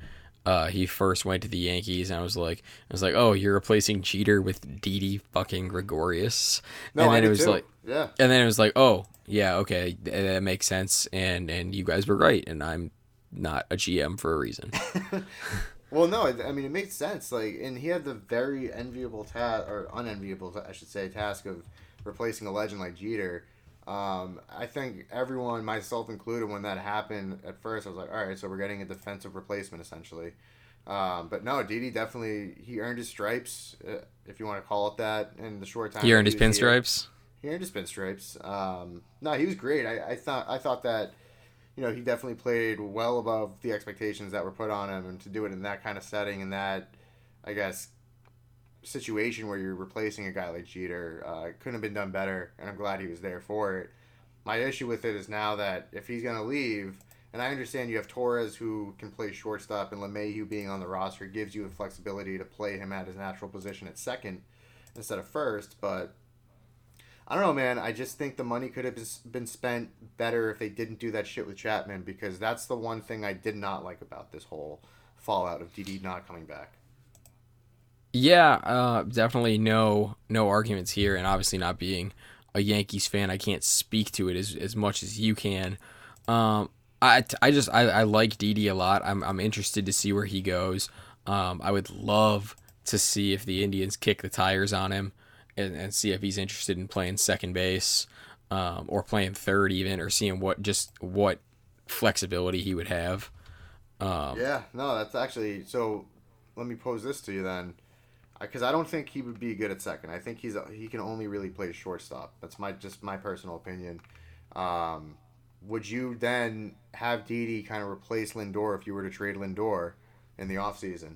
uh, he first went to the Yankees, and I was like, I was like, oh, you're replacing Jeter with Didi fucking Gregorius, No, and I then did it was too. like, yeah, and then it was like, oh, yeah, okay, that makes sense, and and you guys were right, and I'm not a GM for a reason. Well, no, I mean it makes sense. Like, and he had the very enviable task, or unenviable, I should say, task of replacing a legend like Jeter. Um, I think everyone, myself included, when that happened at first, I was like, all right, so we're getting a defensive replacement essentially. Um, but no, Didi definitely he earned his stripes, uh, if you want to call it that, in the short time. he earned his here. pinstripes. He earned his pinstripes. Um, no, he was great. I, I thought I thought that, you know, he definitely played well above the expectations that were put on him, and to do it in that kind of setting and that, I guess, situation where you're replacing a guy like Jeter, uh, couldn't have been done better. And I'm glad he was there for it. My issue with it is now that if he's gonna leave, and I understand you have Torres who can play shortstop, and LeMahieu being on the roster gives you the flexibility to play him at his natural position at second instead of first, but. I don't know, man. I just think the money could have been- spent better if they didn't do that shit with Chapman because that's the one thing I did not like about this whole fallout of DD not coming back. Yeah, uh, definitely no no arguments here, and obviously not being a Yankees fan, I can't speak to it as, as much as you can. Um, I, I just I, I like DD a lot. I'm I'm interested to see where he goes. Um, I would love to see if the Indians kick the tires on him and, and see if he's interested in playing second base um, or playing third even, or seeing what just what flexibility he would have. Um, Yeah, no, that's actually so. Let me pose this to you then, because I don't think he would be good at second. I think he's he can only really play shortstop. That's my just my personal opinion. Um, would you then have Didi kind of replace Lindor if you were to trade Lindor in the offseason?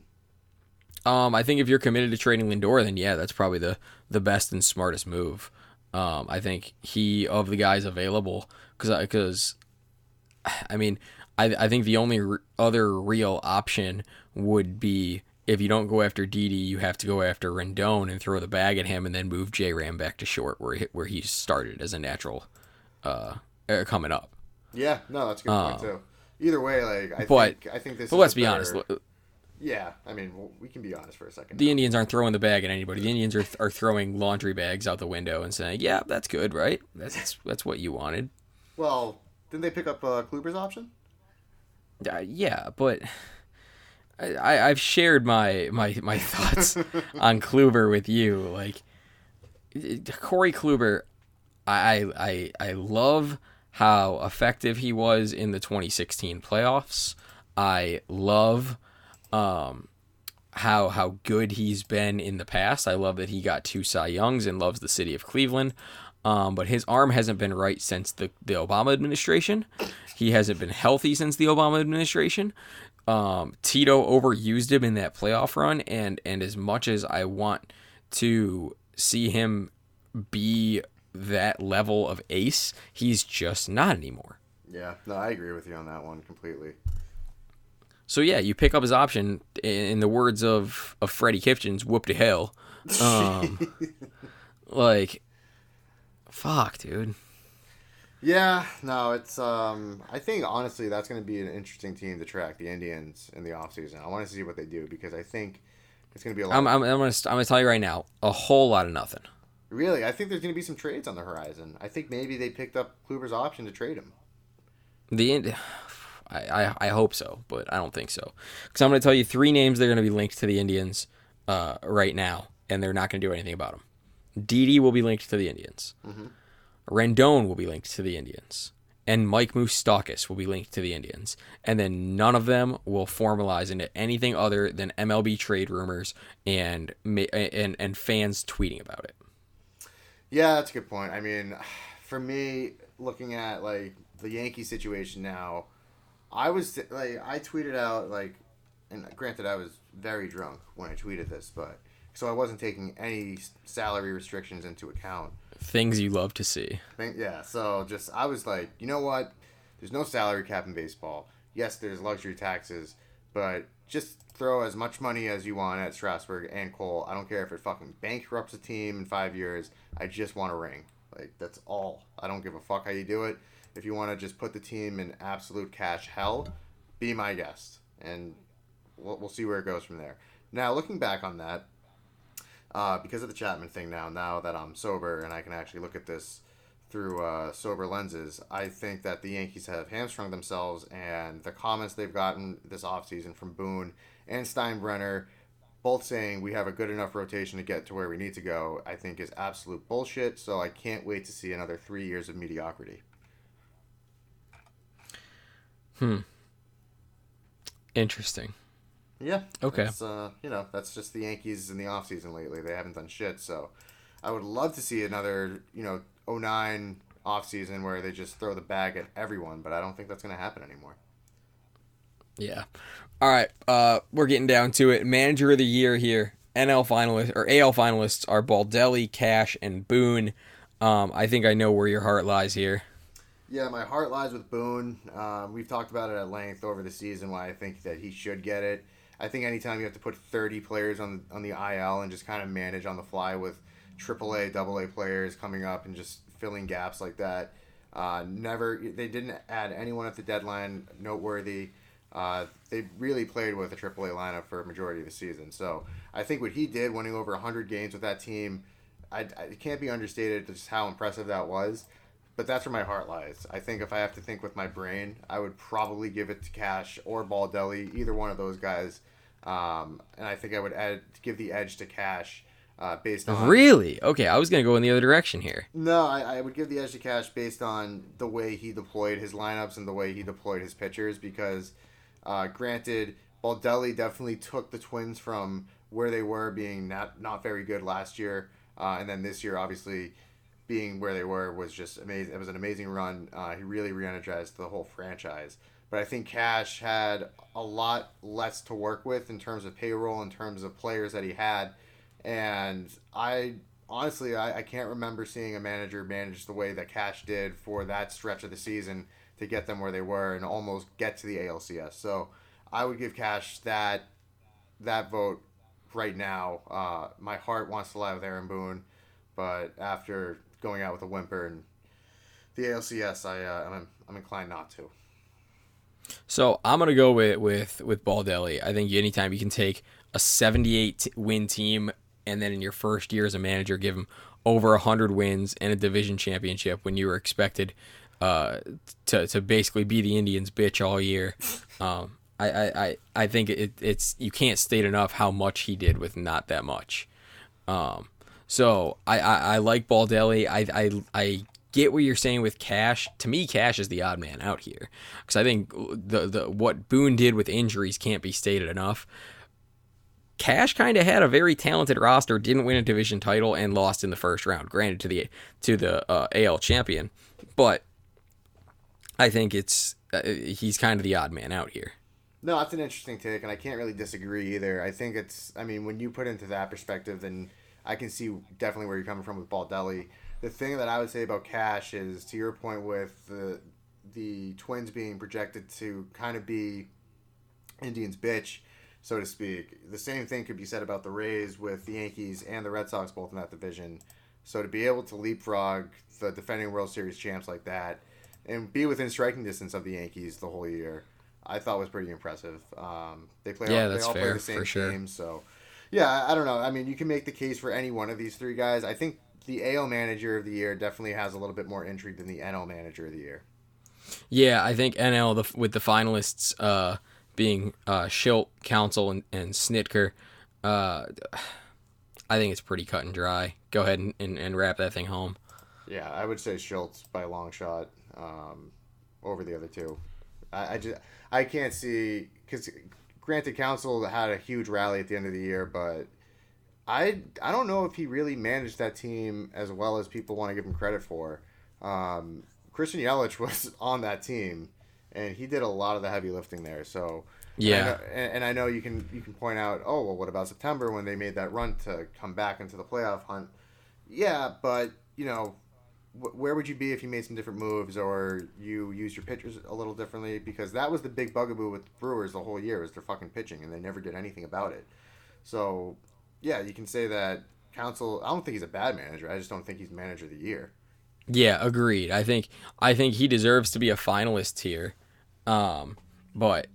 Um, I think if you're committed to trading Lindor, then yeah, that's probably the the best and smartest move. Um, I think he of the guys available because because I mean I I think the only r- other real option would be if you don't go after Didi, you have to go after Rendon and throw the bag at him, and then move J Ram back to short where he, where he started as a natural uh, uh, coming up. Yeah, no, that's a good point too. Either way, like I But- think I think this. But is let's be better- honest, Yeah, I mean we can be honest for a second. the Indians aren't throwing the bag at anybody. The Indians are, are throwing laundry bags out the window and saying, "Yeah, that's good, right? That's that's what you wanted." Well, didn't they pick up uh, Kluber's option? Uh, yeah, but I, I I've shared my my my thoughts on Kluber with you. Like Corey Kluber, I I I love how effective he was in the 2016 playoffs. I love um how how good he's been in the past. I love that he got two Cy Youngs and loves the city of Cleveland. Um, but his arm hasn't been right since the, the Obama administration. He hasn't been healthy since the Obama administration. Um, Tito overused him in that playoff run, and and as much as I want to see him be that level of ace, he's just not anymore. Yeah, no, I agree with you on that one completely. So yeah, you pick up his option. In the words of of Freddie Kitchens, "Whoop to hell." Um, like, fuck, dude. Yeah, no, it's um I think honestly that's going to be an interesting team to track the Indians in the offseason. I want to see what they do because I think it's going to be a lot. I'm I'm, I'm gonna I'm gonna tell you right now, a whole lot of nothing. really, I think there's going to be some trades on the horizon. I think maybe they picked up Kluber's option to trade him. The Ind- I, I I hope so, but I don't think so. Because I'm gonna tell you three names that are gonna be linked to the Indians uh, right now, and they're not gonna do anything about them. Didi will be linked to the Indians. Rendon will be linked to the Indians, and Mike Moustakas will be linked to the Indians, and then none of them will formalize into anything other than MLB trade rumors and and and fans tweeting about it. Yeah, that's a good point. I mean, for me, looking at like the Yankee situation now, I was like, I tweeted out like, and granted, I was very drunk when I tweeted this, but so I wasn't taking any salary restrictions into account. Things you love to see. Yeah, so just I was like, you know what? There's no salary cap in baseball. Yes, there's luxury taxes, but just throw as much money as you want at Strasburg and Cole. I don't care if it fucking bankrupts a team in five years. I just want a ring. Like that's all. I don't give a fuck how you do it. If you want to just put the team in absolute cash hell, be my guest, and we'll, we'll see where it goes from there. Now, looking back on that, uh, because of the Chapman thing now, now that I'm sober and I can actually look at this through uh, sober lenses, I think that the Yankees have hamstrung themselves, and the comments they've gotten this offseason from Boone and Steinbrenner, both saying we have a good enough rotation to get to where we need to go, I think is absolute bullshit. So I can't wait to see another three years of mediocrity. Interesting. Yeah. Okay. Uh, you know, that's just the Yankees in the offseason lately. They haven't done shit. So I would love to see another, you know, 09 offseason where they just throw the bag at everyone, but I don't think that's going to happen anymore. Yeah. All right. Uh, we're getting down to it. Manager of the year here. NL finalists or AL finalists are Baldelli, Cash, and Boone. Um, I think I know where your heart lies here. Yeah, my heart lies with Boone. Um, we've talked about it at length over the season why I think that he should get it. I think anytime you have to put 30 players on on the IL and just kind of manage on the fly with AAA, AA players coming up and just filling gaps like that, uh, never they didn't add anyone at the deadline noteworthy. Uh, they really played with a AAA lineup for a majority of the season. So I think what he did, winning over 100 games with that team, I, I, it can't be understated just how impressive that was. But that's where my heart lies. I think if I have to think with my brain, I would probably give it to Cash or Baldelli, either one of those guys. Um, and I think I would add, give the edge to Cash uh, based on Really? Okay, I was gonna go in the other direction here. no, I, I would give the edge to Cash based on the way he deployed his lineups and the way he deployed his pitchers. Because, uh, granted, Baldelli definitely took the Twins from where they were being not not very good last year, uh, and then this year, obviously, being where they were was just amazing. It was an amazing run. Uh, he really re-energized the whole franchise. But I think Cash had a lot less to work with in terms of payroll, in terms of players that he had, and I honestly, I, I can't remember seeing a manager manage the way that Cash did for that stretch of the season to get them where they were and almost get to the ALCS. So I would give Cash that that vote right now. Uh, my heart wants to lie with Aaron Boone, but after going out with a whimper and the ALCS, I uh, I'm, I'm inclined not to. So I'm gonna go with with with Baldelli. I think anytime you can take a 78 win team and then in your first year as a manager give them over 100 wins and a division championship when you were expected uh, to to basically be the Indians bitch all year. Um, I, I, I, I think it, it's you can't state enough how much he did with not that much. Um, so I, I, I like Baldelli. I, I, I get what you're saying with Cash. To me, Cash is the odd man out here because I think the the what Boone did with injuries can't be stated enough. Cash kind of had a very talented roster, didn't win a division title, and lost in the first round. Granted to the to the uh, AL champion, but I think it's uh, he's kind of the odd man out here. No, that's an interesting take, and I can't really disagree either. I think it's, I mean, when you put into that perspective, then I can see definitely where you're coming from with Baldelli. The thing that I would say about Cash is, to your point with the the Twins being projected to kind of be Indians' bitch, so to speak. The same thing could be said about the Rays with the Yankees and the Red Sox both in that division. So to be able to leapfrog the defending World Series champs like that and be within striking distance of the Yankees the whole year, I thought was pretty impressive. Um, they play Yeah, all, they all play the same sure. games, so yeah, I, don't know. I mean, you can make the case for any one of these three guys. I think the AL Manager of the Year definitely has a little bit more intrigue than the NL Manager of the Year. Yeah, I think NL the, with the finalists uh, being uh, Shildt, Counsell, and, and Snitker. Uh, I think it's pretty cut and dry. Go ahead and, and, and wrap that thing home. Yeah, I would say Schultz by a long shot. Um, over the other two. I, I just I can't see because granted, Counsell had a huge rally at the end of the year, but I I don't know if he really managed that team as well as people want to give him credit for. Um, Christian Yelich was on that team, and he did a lot of the heavy lifting there. So and I Yeah. know- and, I know you can you can point out, oh well, what about September when they made that run to come back into the playoff hunt? Yeah, but you know, where would you be if you made some different moves or you used your pitchers a little differently? Because that was the big bugaboo with Brewers the whole year was their fucking pitching, and they never did anything about it. So, yeah, you can say that Counsell. I don't think he's a bad manager. I just don't think he's manager of the year. Yeah, agreed. I think I think he deserves to be a finalist here. Um, but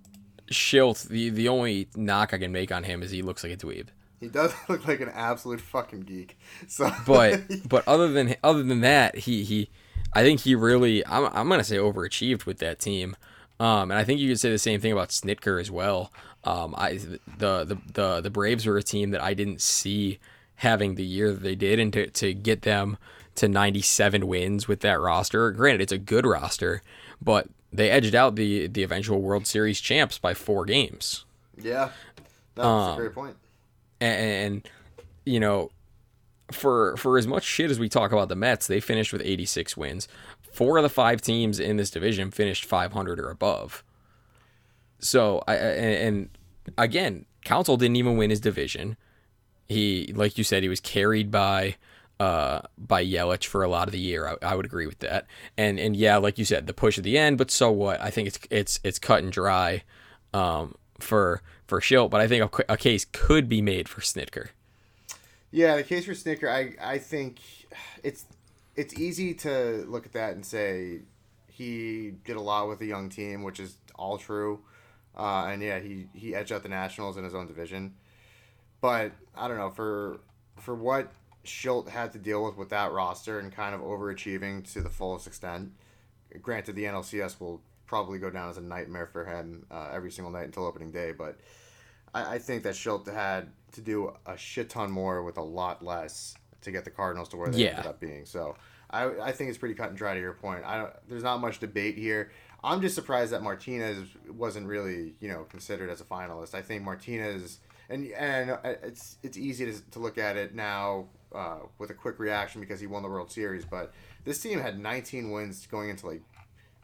Shildt, the the only knock I can make on him is he looks like a dweeb. He does look like an absolute fucking geek. So, But but other than other than that, he he I think he really I'm I'm gonna say overachieved with that team. Um, and I think you could say the same thing about Snitker as well. Um, I the the the the Braves were a team that I didn't see having the year that they did, and to to get them to 97 wins with that roster. Granted, it's a good roster, but they edged out the the eventual World Series champs by four games. yeah, that's Um, a great point. And you know for for as much shit as we talk about the Mets, they finished with 86 wins. Four of the five teams in this division finished 500 or above. So I and, and again, Counsell didn't even win his division. He, like you said, he was carried by uh by Yelich for a lot of the year. I, I would agree with that. And and yeah, like you said, the push at the end. But so what? I think it's it's it's cut and dry um for for Shildt. But I think a, a case could be made for Snitker. Yeah, the case for Snitker, I I think it's it's easy to look at that and say he did a lot with a young team, which is all true. Uh, and yeah, he he edged out the Nationals in his own division. But I don't know for for what Shildt had to deal with with that roster and kind of overachieving to the fullest extent. Granted, the NLCS will probably go down as a nightmare for him uh, every single night until opening day, but I, I think that Shildt had to do a shit ton more with a lot less to get the Cardinals to where they Yeah. ended up being. So I, I think it's pretty cut and dry to your point. I don't, there's not much debate here. I'm just surprised that Martinez wasn't really you know considered as a finalist. I think Martinez and and it's it's easy to, to look at it now uh, with a quick reaction because he won the World Series, but this team had 19 wins going into like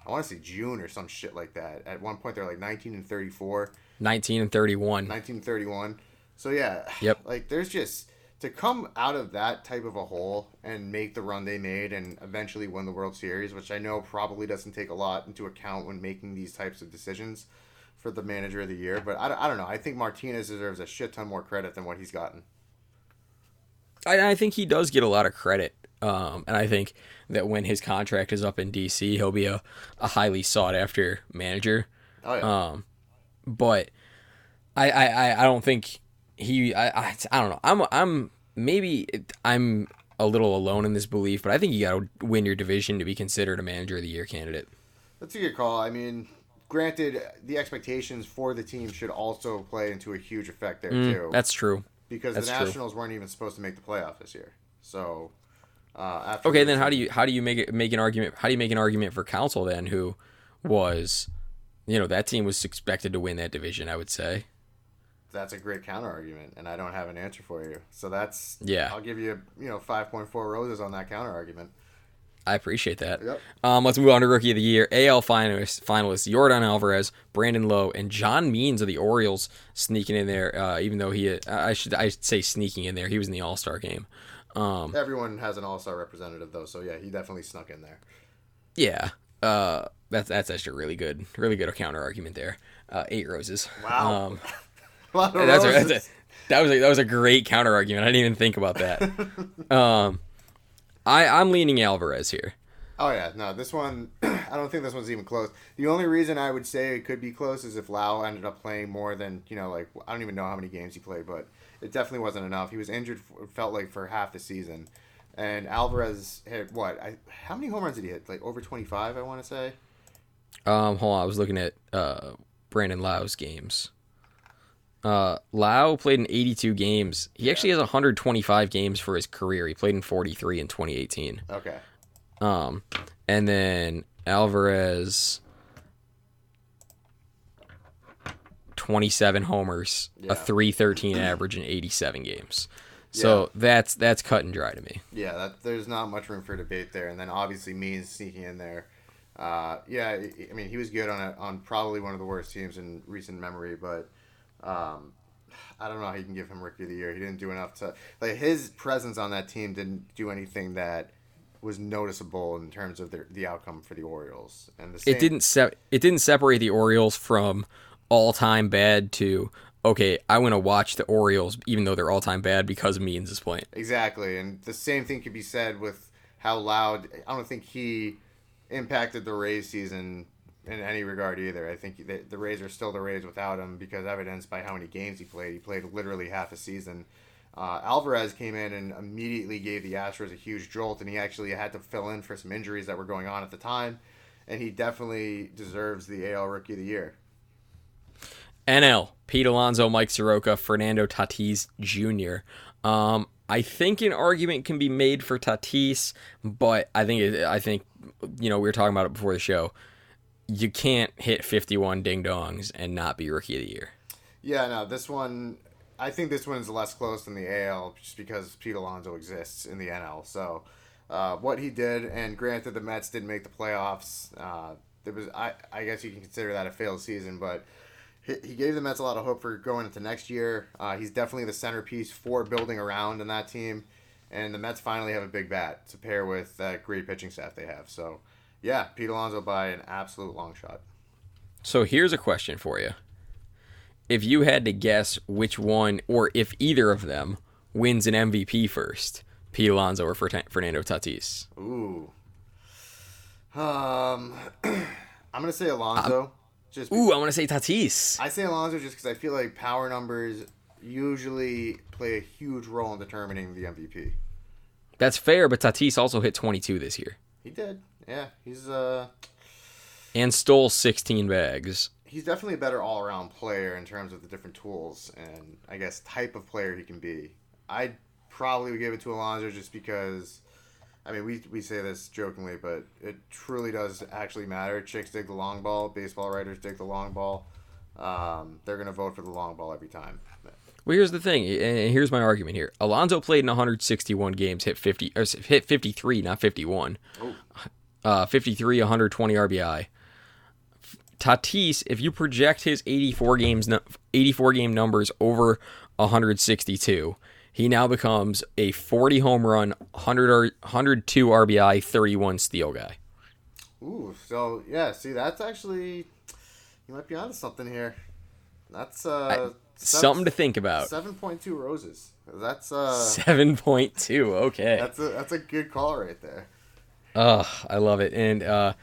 I want to say June or some shit like that. At one point, they're like 19 and 34. 19 and 31. 1931. So yeah, Yep. Like there's just to come out of that type of a hole and make the run they made and eventually win the World Series, which I know probably doesn't take a lot into account when making these types of decisions for the manager of the year. But I, I don't know. I think Martinez deserves a shit ton more credit than what he's gotten. I, I think he does get a lot of credit. Um, and I think that when his contract is up in DC, he'll be a, a highly sought after manager. Oh yeah. Um, but I, I, I- don't think he. I, I, I don't know. I'm I'm maybe I'm a little alone in this belief, but I think you got to win your division to be considered a manager of the year candidate. That's a good call. I mean, granted, the expectations for the team should also play into a huge effect there too. Mm, That's true. because that's the true. Nationals weren't even supposed to make the playoff this year. So uh, Okay, then how do you how do you make it make an argument? How do you make an argument for Counsell then, who was, you know, that team was expected to win that division? I would say. That's a great counter argument, and I don't have an answer for you. So that's Yeah. I'll give you you know five point four roses on that counter argument. I appreciate that. Yep. Um, let's move on to rookie of the year. AL finalists, finalists Yordan Alvarez, Brandon Lowe, and John Means of the Orioles sneaking in there. Uh, even though he, I should, I should say sneaking in there. He was in the All Star game. Um, Everyone has an all star representative though, so yeah, he definitely snuck in there. yeah. Uh, that's that's actually a really good, really good counter argument there. Uh, eight roses. Wow. Um, A lot of that's a, that's a, that was a, that was a great counter argument. I didn't even think about that. um, I I'm leaning Alvarez here. Oh yeah, no, this one I don't think this one's even close. The only reason I would say it could be close is if Lowe ended up playing more than you know, like I don't even know how many games he played, but it definitely wasn't enough. He was injured. felt like for half the season, and Alvarez hit what? I, how many home runs did he hit? Like over twenty five, I want to say. Um, hold on, I was looking at uh Brandon Lowe's games. Uh, Lowe played in 82 games. He actually has 125 games for his career. He played in 43 in 2018. Okay. Um, and then Alvarez, 27 homers, yeah. a 313 average in 87 games. So yeah. that's that's cut and dry to me. Yeah, that, there's not much room for debate there. And then obviously Means sneaking in there. Uh, yeah, I mean he was good on a, on probably one of the worst teams in recent memory, but um, I don't know how you can give him Rookie of the Year. He didn't do enough to like his presence on that team didn't do anything that was noticeable in terms of the the outcome for the Orioles. And the same, It didn't se- it didn't separate the Orioles from all-time bad to okay, I want to watch the Orioles even though they're all-time bad because of Means is playing. Exactly, and the same thing could be said with how loud. I don't think he impacted the Rays season in any regard either. I think the, the Rays are still the Rays without him because evidenced by how many games he played. He played literally half a season. Uh, Alvarez came in and immediately gave the Astros a huge jolt, and he actually had to fill in for some injuries that were going on at the time. And he definitely deserves the AL Rookie of the Year. NL, Pete Alonso, Mike Soroka, Fernando Tatis Jr. Um, I think an argument can be made for Tatis, but I think it, I think you know we were talking about it before the show. You can't hit 51 ding dongs and not be rookie of the year. Yeah, no, this one, I think this one is less close than the AL just because Pete Alonso exists in the NL. So, uh, what he did, and granted, the Mets didn't make the playoffs. Uh, there was, I, I guess you can consider that a failed season, but he, he gave the Mets a lot of hope for going into next year. Uh, he's definitely the centerpiece for building around in that team, and the Mets finally have a big bat to pair with that great pitching staff they have. So, yeah, Pete Alonso by an absolute long shot. So here's a question for you. If you had to guess which one, or if either of them wins an MVP first, Pete Alonso or Fernando Tatis? Ooh. Um, I'm gonna say Alonso. just Ooh, I want to say Tatis. I say Alonso just because I feel like power numbers usually play a huge role in determining the MVP. That's fair, but Tatis also hit 22 this year He did, yeah. He's uh, and stole 16 bags. He's definitely a better all around player in terms of the different tools and I guess type of player he can be. I'd probably would give it to Alonso just because. I mean, we, we say this jokingly, but it truly does actually matter. Chicks dig the long ball. Baseball writers dig the long ball. Um, they're going to vote for the long ball every time. Well, here's the thing, and here's my argument here. Alonso played in 161 games, hit 50, or hit 53, not 51. Uh, 53, 120 RBI. Tatis, if you project his 84 games, 84 game numbers over 162, he now becomes a 40 home run, 100, R- 102 RBI, 31 steal guy. Ooh, so yeah, see, that's actually you might be onto something here. That's uh Something to think about. Seven point two roses. That's uh 7.2. Okay. that's a that's a good call right there. Oh, I love it. And uh,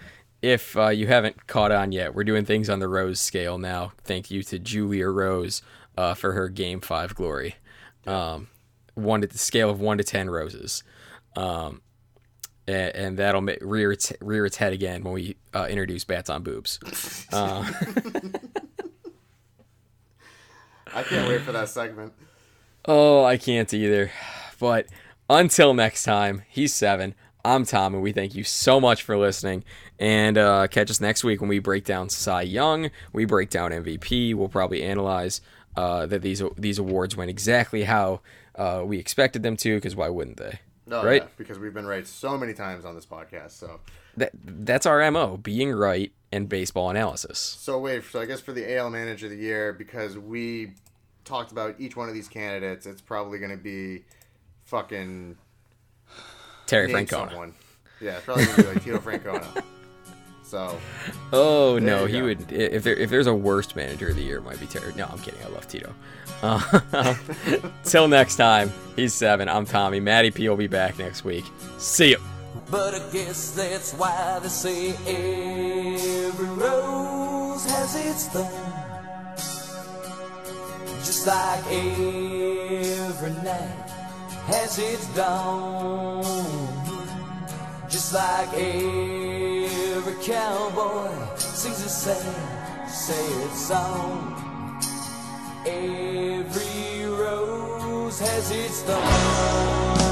if uh, you haven't caught on yet, we're doing things on the Rose scale now. Thank you to Julia Rose uh, for her Game Five glory. Um, one to the scale of one to ten roses, um, and, and that'll ma- rear its rear its head again when we uh, introduce bats on boobs. Uh, I can't wait for that segment. oh, I can't either. But until next time, he's seven. I'm Tom, and we thank you so much for listening. And uh, catch us next week when we break down Cy Young. We break down MVP. We'll probably analyze uh, that these these awards went exactly how uh, we expected them to. Because why wouldn't they? No, right? yeah, because we've been right so many times on this podcast. So That that's our mo: being right and baseball analysis. so wait, so I guess for the AL Manager of the Year, because we talked about each one of these candidates, it's probably going to be fucking Terry name Francona. someone. Yeah, it's probably going to be like Tito Francona. So Oh There no, he go. would. If there if there's a worst manager of the year, it might be Terry. No, I'm kidding. I love Tito. Uh, till next time, he's seven. I'm Tommy. Maddie P will be back next week. See you. But I guess that's why they say every rose has its thorn. Just like every night has its dawn. Just like every cowboy sings a sad, sad song. Every rose has its thorn.